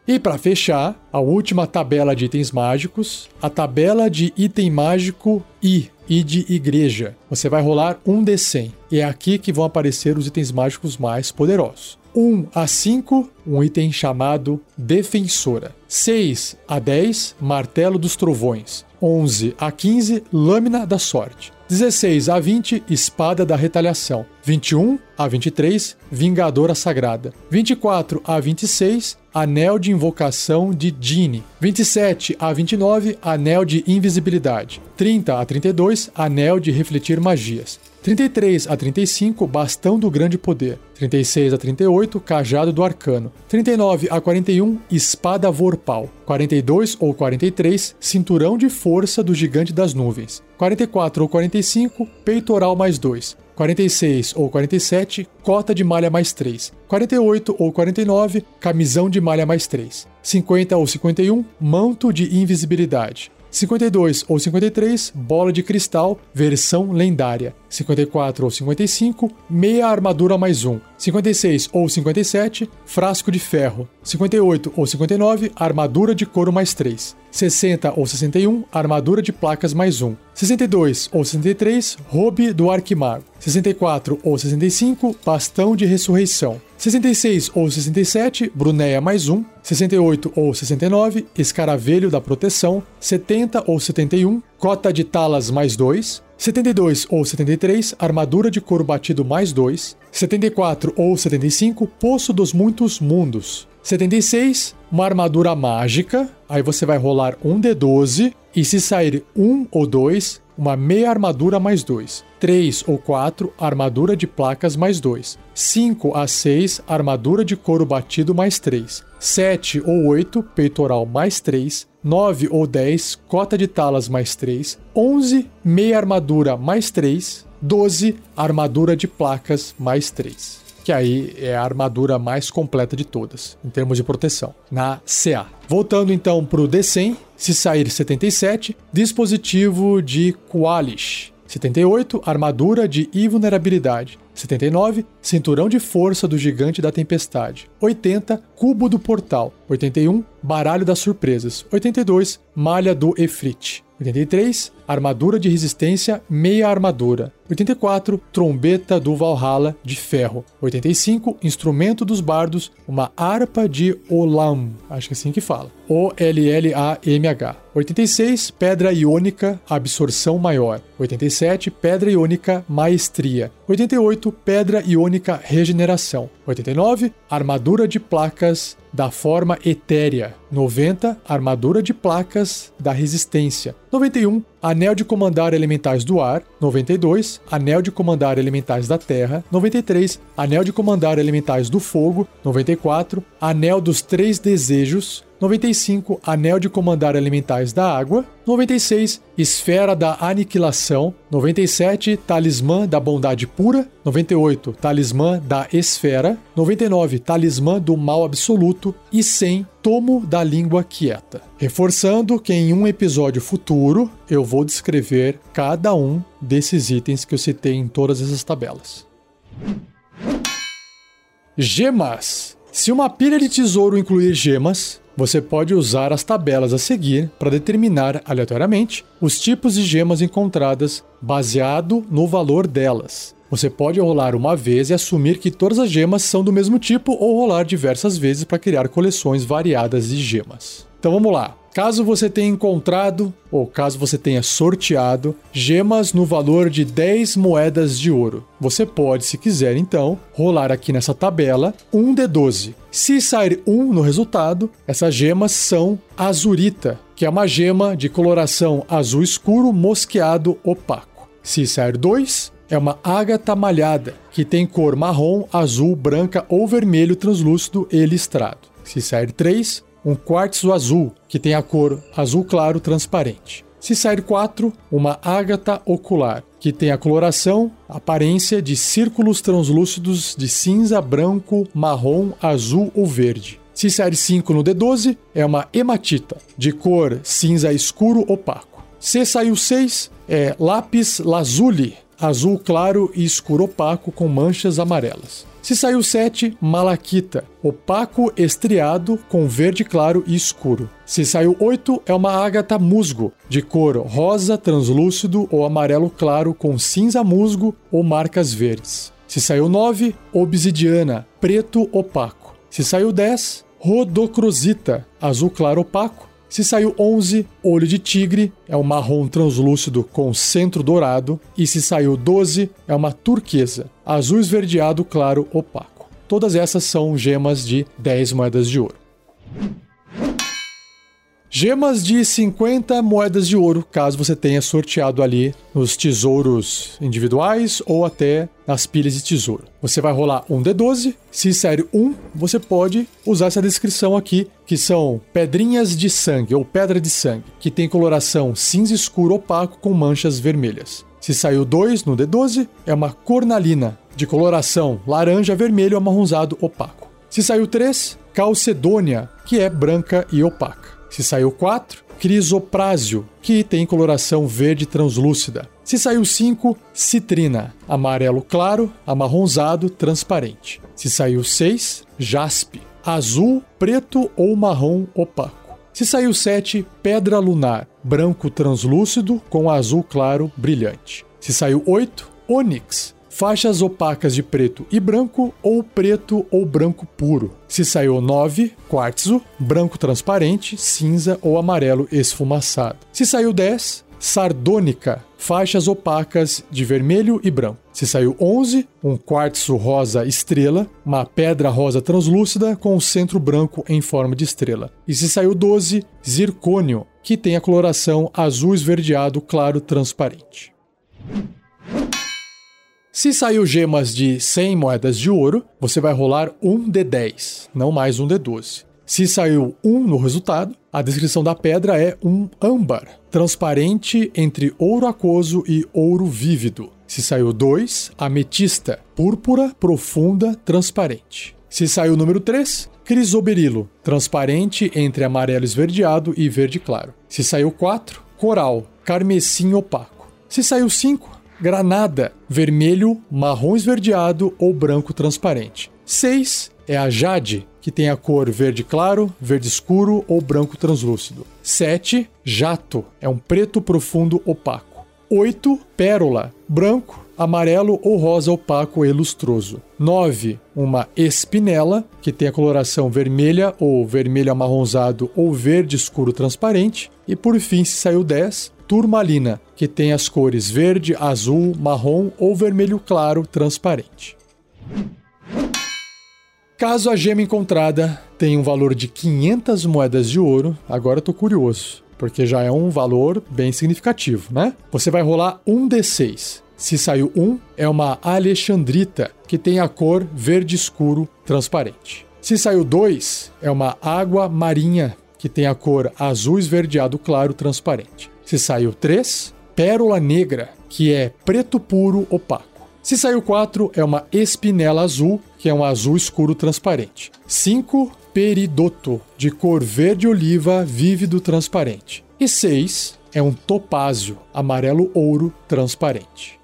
E para fechar, a última tabela de itens mágicos, a tabela de item mágico I, I de igreja. Você vai rolar um D100 e é aqui que vão aparecer os itens mágicos mais poderosos. 1 a 5, um item chamado Defensora. 6 a 10, Martelo dos Trovões. 11 a 15, Lâmina da Sorte. 16 a 20, Espada da Retaliação. 21 a 23, Vingadora Sagrada. 24 a 26, Anel de Invocação de Dini. 27 a 29, Anel de Invisibilidade. 30 a 32, Anel de Refletir Magias. 33 a 35, Bastão do Grande Poder. 36 a 38, Cajado do Arcano. 39 a 41, Espada Vorpal. 42 ou 43, Cinturão de Força do Gigante das Nuvens. 44 ou 45, Peitoral mais 2. 46 ou 47, cota de malha mais 3. 48 ou 49, camisão de malha mais 3. 50 ou 51, manto de invisibilidade. 52 ou 53, bola de cristal, versão lendária. 54 ou 55, meia armadura mais 1. 56 ou 57, frasco de ferro. 58 ou 59, armadura de couro mais 3. 60 ou 61, armadura de placas mais 1. 62 ou 63, roube do arquimago. 64 ou 65, bastão de ressurreição. 66 ou 67, brunéia mais 1. 68 ou 69, escaravelho da proteção. 70 ou 71, cota de talas mais 2. 72 ou 73, armadura de couro batido mais 2. 74 ou 75, poço dos muitos mundos. 76, uma armadura mágica. Aí você vai rolar um D12 e se sair um ou dois, uma meia armadura mais 2. 3 ou 4, armadura de placas mais 2. 5 a 6, armadura de couro batido mais 3. 7 ou 8, peitoral mais 3. 9 ou 10, cota de talas mais 3. 11, meia armadura mais 3. 12, armadura de placas mais 3 que aí é a armadura mais completa de todas, em termos de proteção, na CA. Voltando então para o D100, se sair 77, dispositivo de Qualish. 78, armadura de invulnerabilidade. 79, cinturão de força do gigante da tempestade. 80, cubo do portal. 81, baralho das surpresas. 82, malha do Efrit. 83, armadura de resistência, meia armadura. 84, trombeta do Valhalla de ferro. 85, instrumento dos bardos, uma harpa de Olam, acho que é assim que fala. O-L-L-A-M-H. 86, pedra iônica, absorção maior. 87, pedra iônica, maestria. 88, pedra iônica, regeneração. 89, armadura de placas da forma etérea. 90, armadura de placas da resistência. 91, anel de comandar elementais do ar. 92, anel de comandar elementais da terra. 93, anel de comandar elementais do fogo. 94, anel dos três desejos. 95, Anel de Comandar Elementais da Água. 96, Esfera da Aniquilação. 97, Talismã da Bondade Pura. 98, Talismã da Esfera. 99, Talismã do Mal Absoluto. E 100, Tomo da Língua Quieta. Reforçando que em um episódio futuro eu vou descrever cada um desses itens que eu citei em todas essas tabelas. Gemas. Se uma pilha de tesouro incluir gemas, você pode usar as tabelas a seguir para determinar aleatoriamente os tipos de gemas encontradas baseado no valor delas. Você pode rolar uma vez e assumir que todas as gemas são do mesmo tipo ou rolar diversas vezes para criar coleções variadas de gemas. Então vamos lá. Caso você tenha encontrado, ou caso você tenha sorteado, gemas no valor de 10 moedas de ouro, você pode, se quiser então, rolar aqui nessa tabela um D12. Se sair um no resultado, essas gemas são azurita, que é uma gema de coloração azul escuro mosqueado opaco. Se sair dois, é uma ágata malhada, que tem cor marrom, azul, branca ou vermelho translúcido e listrado. Se sair três, um quartzo azul, que tem a cor azul claro transparente. Se sair 4, uma ágata ocular, que tem a coloração, aparência de círculos translúcidos de cinza, branco, marrom, azul ou verde. Se sair 5 no D12, é uma hematita, de cor cinza escuro opaco. Se saiu 6, é lápis lazuli, azul claro e escuro opaco com manchas amarelas. Se saiu 7, malaquita, opaco estriado com verde claro e escuro. Se saiu 8, é uma ágata musgo, de cor rosa translúcido ou amarelo claro com cinza musgo ou marcas verdes. Se saiu 9, obsidiana, preto opaco. Se saiu 10, rodocrosita, azul claro opaco. Se saiu 11, olho de tigre, é um marrom translúcido com centro dourado. E se saiu 12, é uma turquesa, azul esverdeado claro opaco. Todas essas são gemas de 10 moedas de ouro. Gemas de 50 moedas de ouro, caso você tenha sorteado ali nos tesouros individuais ou até nas pilhas de tesouro. Você vai rolar um D12. Se sair um, você pode usar essa descrição aqui, que são pedrinhas de sangue ou pedra de sangue, que tem coloração cinza escuro opaco com manchas vermelhas. Se saiu 2 no D12, é uma cornalina, de coloração laranja, vermelho, amarronzado, opaco. Se saiu 3, calcedônia, que é branca e opaca. Se saiu 4, crisoprásio, que tem coloração verde translúcida. Se saiu 5, citrina, amarelo claro, amarronzado, transparente. Se saiu 6, jaspe, azul, preto ou marrom opaco. Se saiu 7, pedra lunar, branco translúcido com azul claro brilhante. Se saiu 8, ônix, faixas opacas de preto e branco ou preto ou branco puro. Se saiu 9, quartzo, branco transparente, cinza ou amarelo esfumaçado. Se saiu 10, sardônica, faixas opacas de vermelho e branco. Se saiu 11, um quartzo rosa estrela, uma pedra rosa translúcida com o centro branco em forma de estrela. E se saiu 12, zircônio, que tem a coloração azul esverdeado claro transparente. Se saiu gemas de 100 moedas de ouro, você vai rolar um D10, não mais um D12. Se saiu um no resultado, a descrição da pedra é um âmbar, transparente entre ouro aquoso e ouro vívido. Se saiu dois, ametista, púrpura, profunda, transparente. Se saiu o número 3, crisoberilo, transparente entre amarelo esverdeado e verde claro. Se saiu 4, coral, carmesim opaco. Se saiu 5, granada, vermelho, marrom esverdeado ou branco transparente. 6 é a jade, que tem a cor verde claro, verde escuro ou branco translúcido. 7. Jato, é um preto profundo opaco. 8. Pérola, branco, amarelo ou rosa opaco e lustroso. 9. Uma espinela, que tem a coloração vermelha ou vermelho amarronzado ou verde escuro transparente. E por fim, se saiu 10, turmalina, que tem as cores verde, azul, marrom ou vermelho claro transparente. Caso a gema encontrada tenha um valor de 500 moedas de ouro, agora eu tô curioso, porque já é um valor bem significativo, né? Você vai rolar um D6. Se saiu um, é uma alexandrita, que tem a cor verde escuro transparente. Se saiu dois, é uma água marinha, que tem a cor azul esverdeado claro transparente. Se saiu três, pérola negra, que é preto puro opaco. Se saiu 4, é uma espinela azul, que é um azul escuro transparente. 5, peridoto, de cor verde oliva vívido transparente. E 6 é um topázio, amarelo ouro transparente.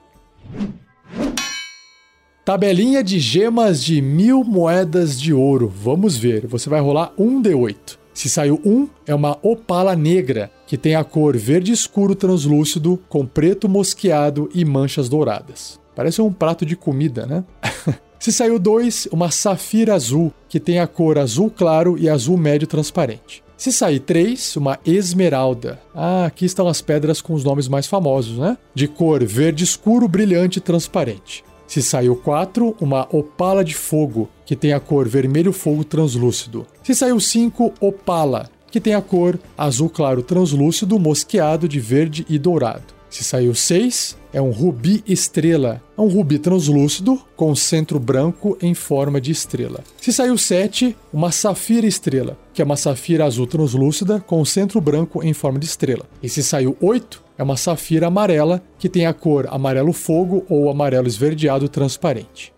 Tabelinha de gemas de mil moedas de ouro. Vamos ver. Você vai rolar um D8. Se saiu um, é uma opala negra, que tem a cor verde escuro translúcido, com preto mosqueado e manchas douradas. Parece um prato de comida, né? Se saiu dois, uma safira azul, que tem a cor azul claro e azul médio transparente. Se sair três, uma esmeralda. Ah, aqui estão as pedras com os nomes mais famosos, né? De cor verde escuro, brilhante e transparente. Se saiu 4, uma opala de fogo, que tem a cor vermelho fogo translúcido. Se saiu 5, opala, que tem a cor azul claro translúcido, mosqueado de verde e dourado. Se saiu 6, é um rubi estrela. É um rubi translúcido com centro branco em forma de estrela. Se saiu 7, uma safira estrela, que é uma safira azul translúcida com centro branco em forma de estrela. E se saiu 8, é uma safira amarela que tem a cor amarelo fogo ou amarelo esverdeado transparente.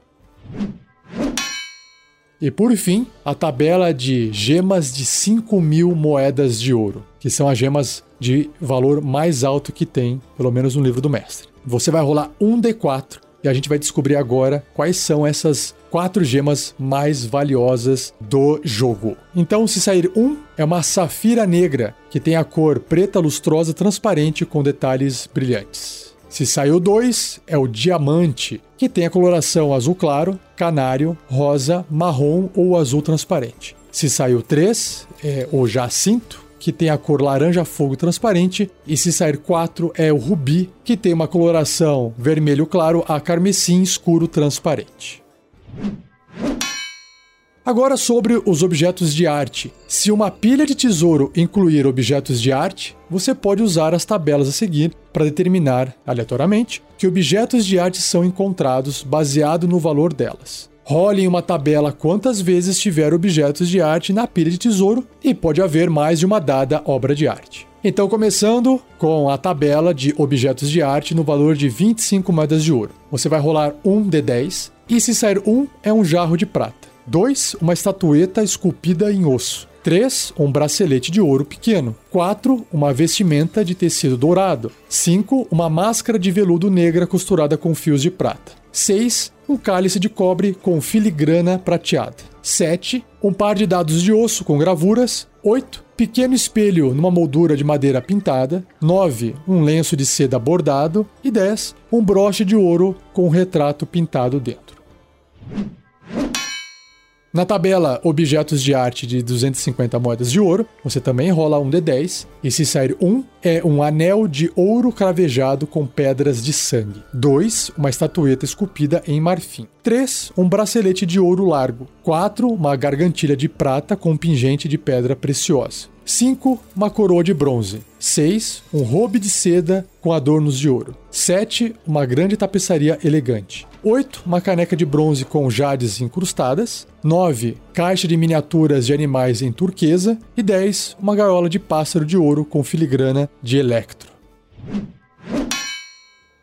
E por fim, a tabela de gemas de 5 mil moedas de ouro, que são as gemas de valor mais alto que tem, pelo menos no livro do mestre. Você vai rolar um D4 e a gente vai descobrir agora quais são essas quatro gemas mais valiosas do jogo. Então, se sair um, é uma safira negra, que tem a cor preta lustrosa transparente com detalhes brilhantes. Se saiu dois, é o diamante, que tem a coloração azul claro, canário, rosa, marrom ou azul transparente. Se saiu três, é o jacinto, que tem a cor laranja fogo transparente, e se sair 4 é o rubi, que tem uma coloração vermelho claro a carmesim escuro transparente. Agora sobre os objetos de arte. Se uma pilha de tesouro incluir objetos de arte, você pode usar as tabelas a seguir para determinar, aleatoriamente, que objetos de arte são encontrados baseado no valor delas. Role em uma tabela quantas vezes tiver objetos de arte na pilha de tesouro e pode haver mais de uma dada obra de arte. Então, começando com a tabela de objetos de arte no valor de 25 moedas de ouro. Você vai rolar um D10 e se sair um, é um jarro de prata. 2. Uma estatueta esculpida em osso. 3. Um bracelete de ouro pequeno. 4. Uma vestimenta de tecido dourado. 5. Uma máscara de veludo negra costurada com fios de prata. 6 um cálice de cobre com filigrana prateada. 7. Um par de dados de osso com gravuras. 8. Pequeno espelho numa moldura de madeira pintada. 9. Um lenço de seda bordado. E 10. Um broche de ouro com um retrato pintado dentro. Na tabela Objetos de Arte de 250 moedas de ouro, você também rola um D10, e se sair um, é um anel de ouro cravejado com pedras de sangue. 2. Uma estatueta esculpida em marfim. 3. Um bracelete de ouro largo. 4. Uma gargantilha de prata com pingente de pedra preciosa. 5. Uma coroa de bronze. 6. Um robe de seda com adornos de ouro. 7. Uma grande tapeçaria elegante. 8. Uma caneca de bronze com jades incrustadas. 9. Caixa de miniaturas de animais em turquesa. E 10. Uma gaiola de pássaro de ouro com filigrana de electro.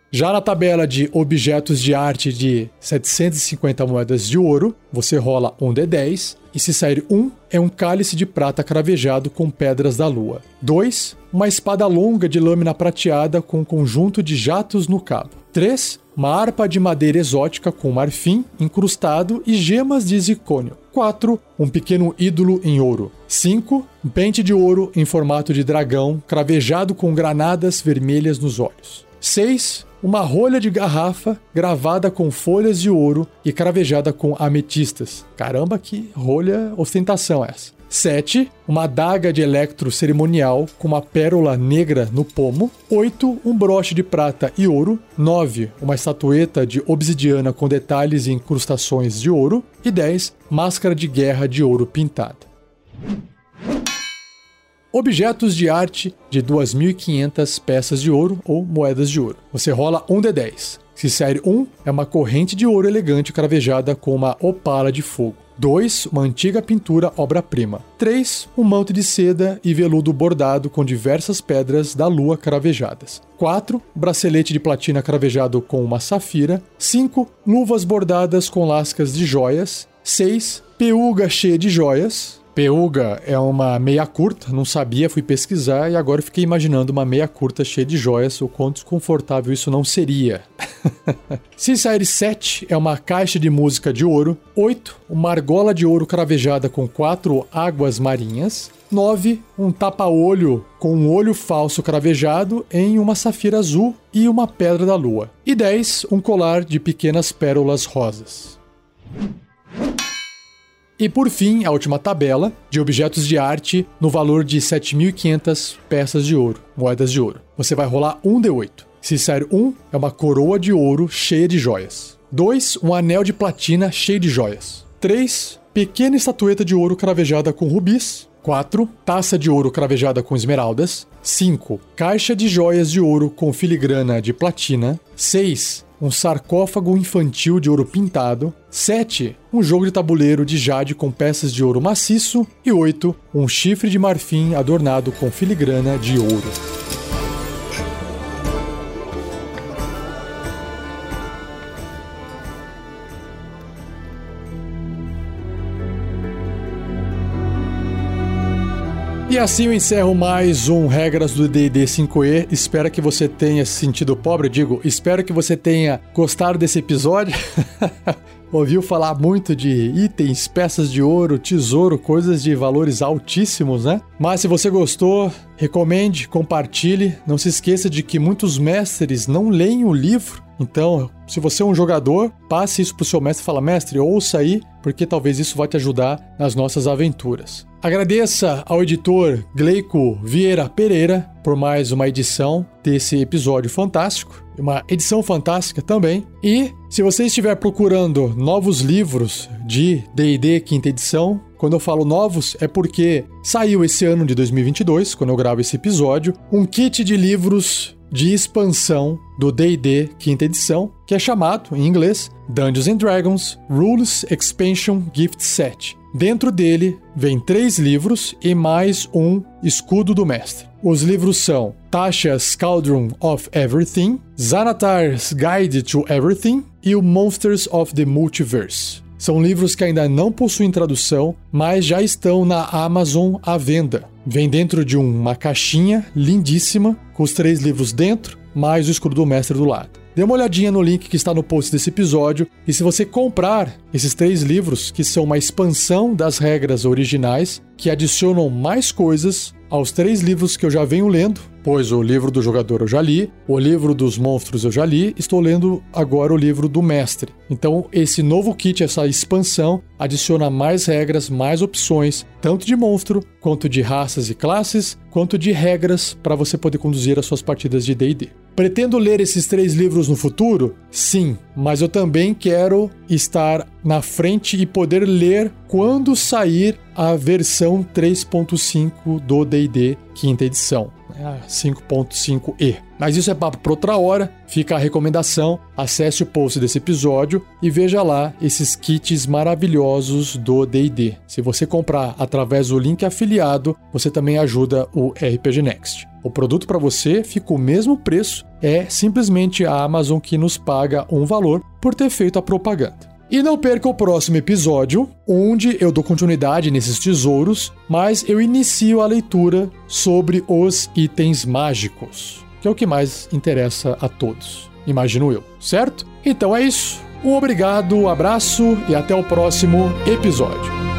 Já na tabela de objetos de arte de 750 moedas de ouro, você rola um D10 e se sair um, é um cálice de prata cravejado com pedras da lua. 2. Uma espada longa de lâmina prateada com um conjunto de jatos no cabo. 3. Uma harpa de madeira exótica com marfim incrustado e gemas de zicônio. 4. Um pequeno ídolo em ouro. 5. Um pente de ouro em formato de dragão cravejado com granadas vermelhas nos olhos. 6 uma rolha de garrafa gravada com folhas de ouro e cravejada com ametistas. Caramba, que rolha ostentação essa. 7. Uma adaga de electro cerimonial com uma pérola negra no pomo. 8. Um broche de prata e ouro. 9. Uma estatueta de obsidiana com detalhes e incrustações de ouro. E 10. Máscara de guerra de ouro pintada objetos de arte de 2.500 peças de ouro ou moedas de ouro. Você rola um D10. Se sair um, é uma corrente de ouro elegante cravejada com uma opala de fogo. 2. Uma antiga pintura obra-prima. 3. Um manto de seda e veludo bordado com diversas pedras da lua cravejadas. 4. Bracelete de platina cravejado com uma safira. 5. Luvas bordadas com lascas de joias. 6. Peuga cheia de joias. Peuga é uma meia curta, não sabia, fui pesquisar e agora fiquei imaginando uma meia curta cheia de joias, o quão desconfortável isso não seria. Cisaire 7 é uma caixa de música de ouro. 8. Uma argola de ouro cravejada com quatro águas marinhas. 9. Um tapa-olho com um olho falso cravejado em uma safira azul e uma pedra da lua. E 10. Um colar de pequenas pérolas rosas. E por fim, a última tabela de objetos de arte no valor de 7.500 peças de ouro, moedas de ouro. Você vai rolar um D8. Se sair um, é uma coroa de ouro cheia de joias. 2. Um anel de platina cheio de joias. 3. Pequena estatueta de ouro cravejada com rubis. 4. Taça de ouro cravejada com esmeraldas. 5. Caixa de joias de ouro com filigrana de platina. 6 um sarcófago infantil de ouro pintado, 7. Um jogo de tabuleiro de jade com peças de ouro maciço e 8. Um chifre de marfim adornado com filigrana de ouro. E assim eu encerro mais um Regras do D&D 5e. Espero que você tenha se sentido pobre. Eu digo, espero que você tenha gostado desse episódio. Ouviu falar muito de itens, peças de ouro, tesouro, coisas de valores altíssimos, né? Mas se você gostou, recomende, compartilhe. Não se esqueça de que muitos mestres não leem o livro. Então, se você é um jogador, passe isso pro seu mestre e fala: "Mestre, ouça aí, porque talvez isso vai te ajudar nas nossas aventuras". Agradeça ao editor Gleico Vieira Pereira por mais uma edição desse episódio fantástico, uma edição fantástica também. E se você estiver procurando novos livros de D&D quinta edição, quando eu falo novos é porque saiu esse ano de 2022, quando eu gravo esse episódio, um kit de livros de expansão do D&D quinta edição, que é chamado em inglês Dungeons and Dragons Rules Expansion Gift Set. Dentro dele vem três livros e mais um escudo do mestre. Os livros são Tasha's Cauldron of Everything, Xanatar's Guide to Everything e o Monsters of the Multiverse. São livros que ainda não possuem tradução, mas já estão na Amazon à venda. Vem dentro de uma caixinha lindíssima, com os três livros dentro, mais o escudo do mestre do lado. Dê uma olhadinha no link que está no post desse episódio e se você comprar esses três livros, que são uma expansão das regras originais, que adicionam mais coisas aos três livros que eu já venho lendo, pois o livro do jogador eu já li, o livro dos monstros eu já li, estou lendo agora o livro do mestre. Então, esse novo kit, essa expansão, adiciona mais regras, mais opções, tanto de monstro, quanto de raças e classes, quanto de regras para você poder conduzir as suas partidas de DD. Pretendo ler esses três livros no futuro? Sim, mas eu também quero estar na frente e poder ler quando sair a versão 3.5 do D&D quinta edição. 5.5e. Mas isso é papo para outra hora. Fica a recomendação. Acesse o post desse episódio e veja lá esses kits maravilhosos do D&D. Se você comprar através do link afiliado, você também ajuda o RPG Next. O produto para você fica o mesmo preço, é simplesmente a Amazon que nos paga um valor por ter feito a propaganda. E não perca o próximo episódio, onde eu dou continuidade nesses tesouros, mas eu inicio a leitura sobre os itens mágicos, que é o que mais interessa a todos, imagino eu, certo? Então é isso. Um obrigado, um abraço e até o próximo episódio.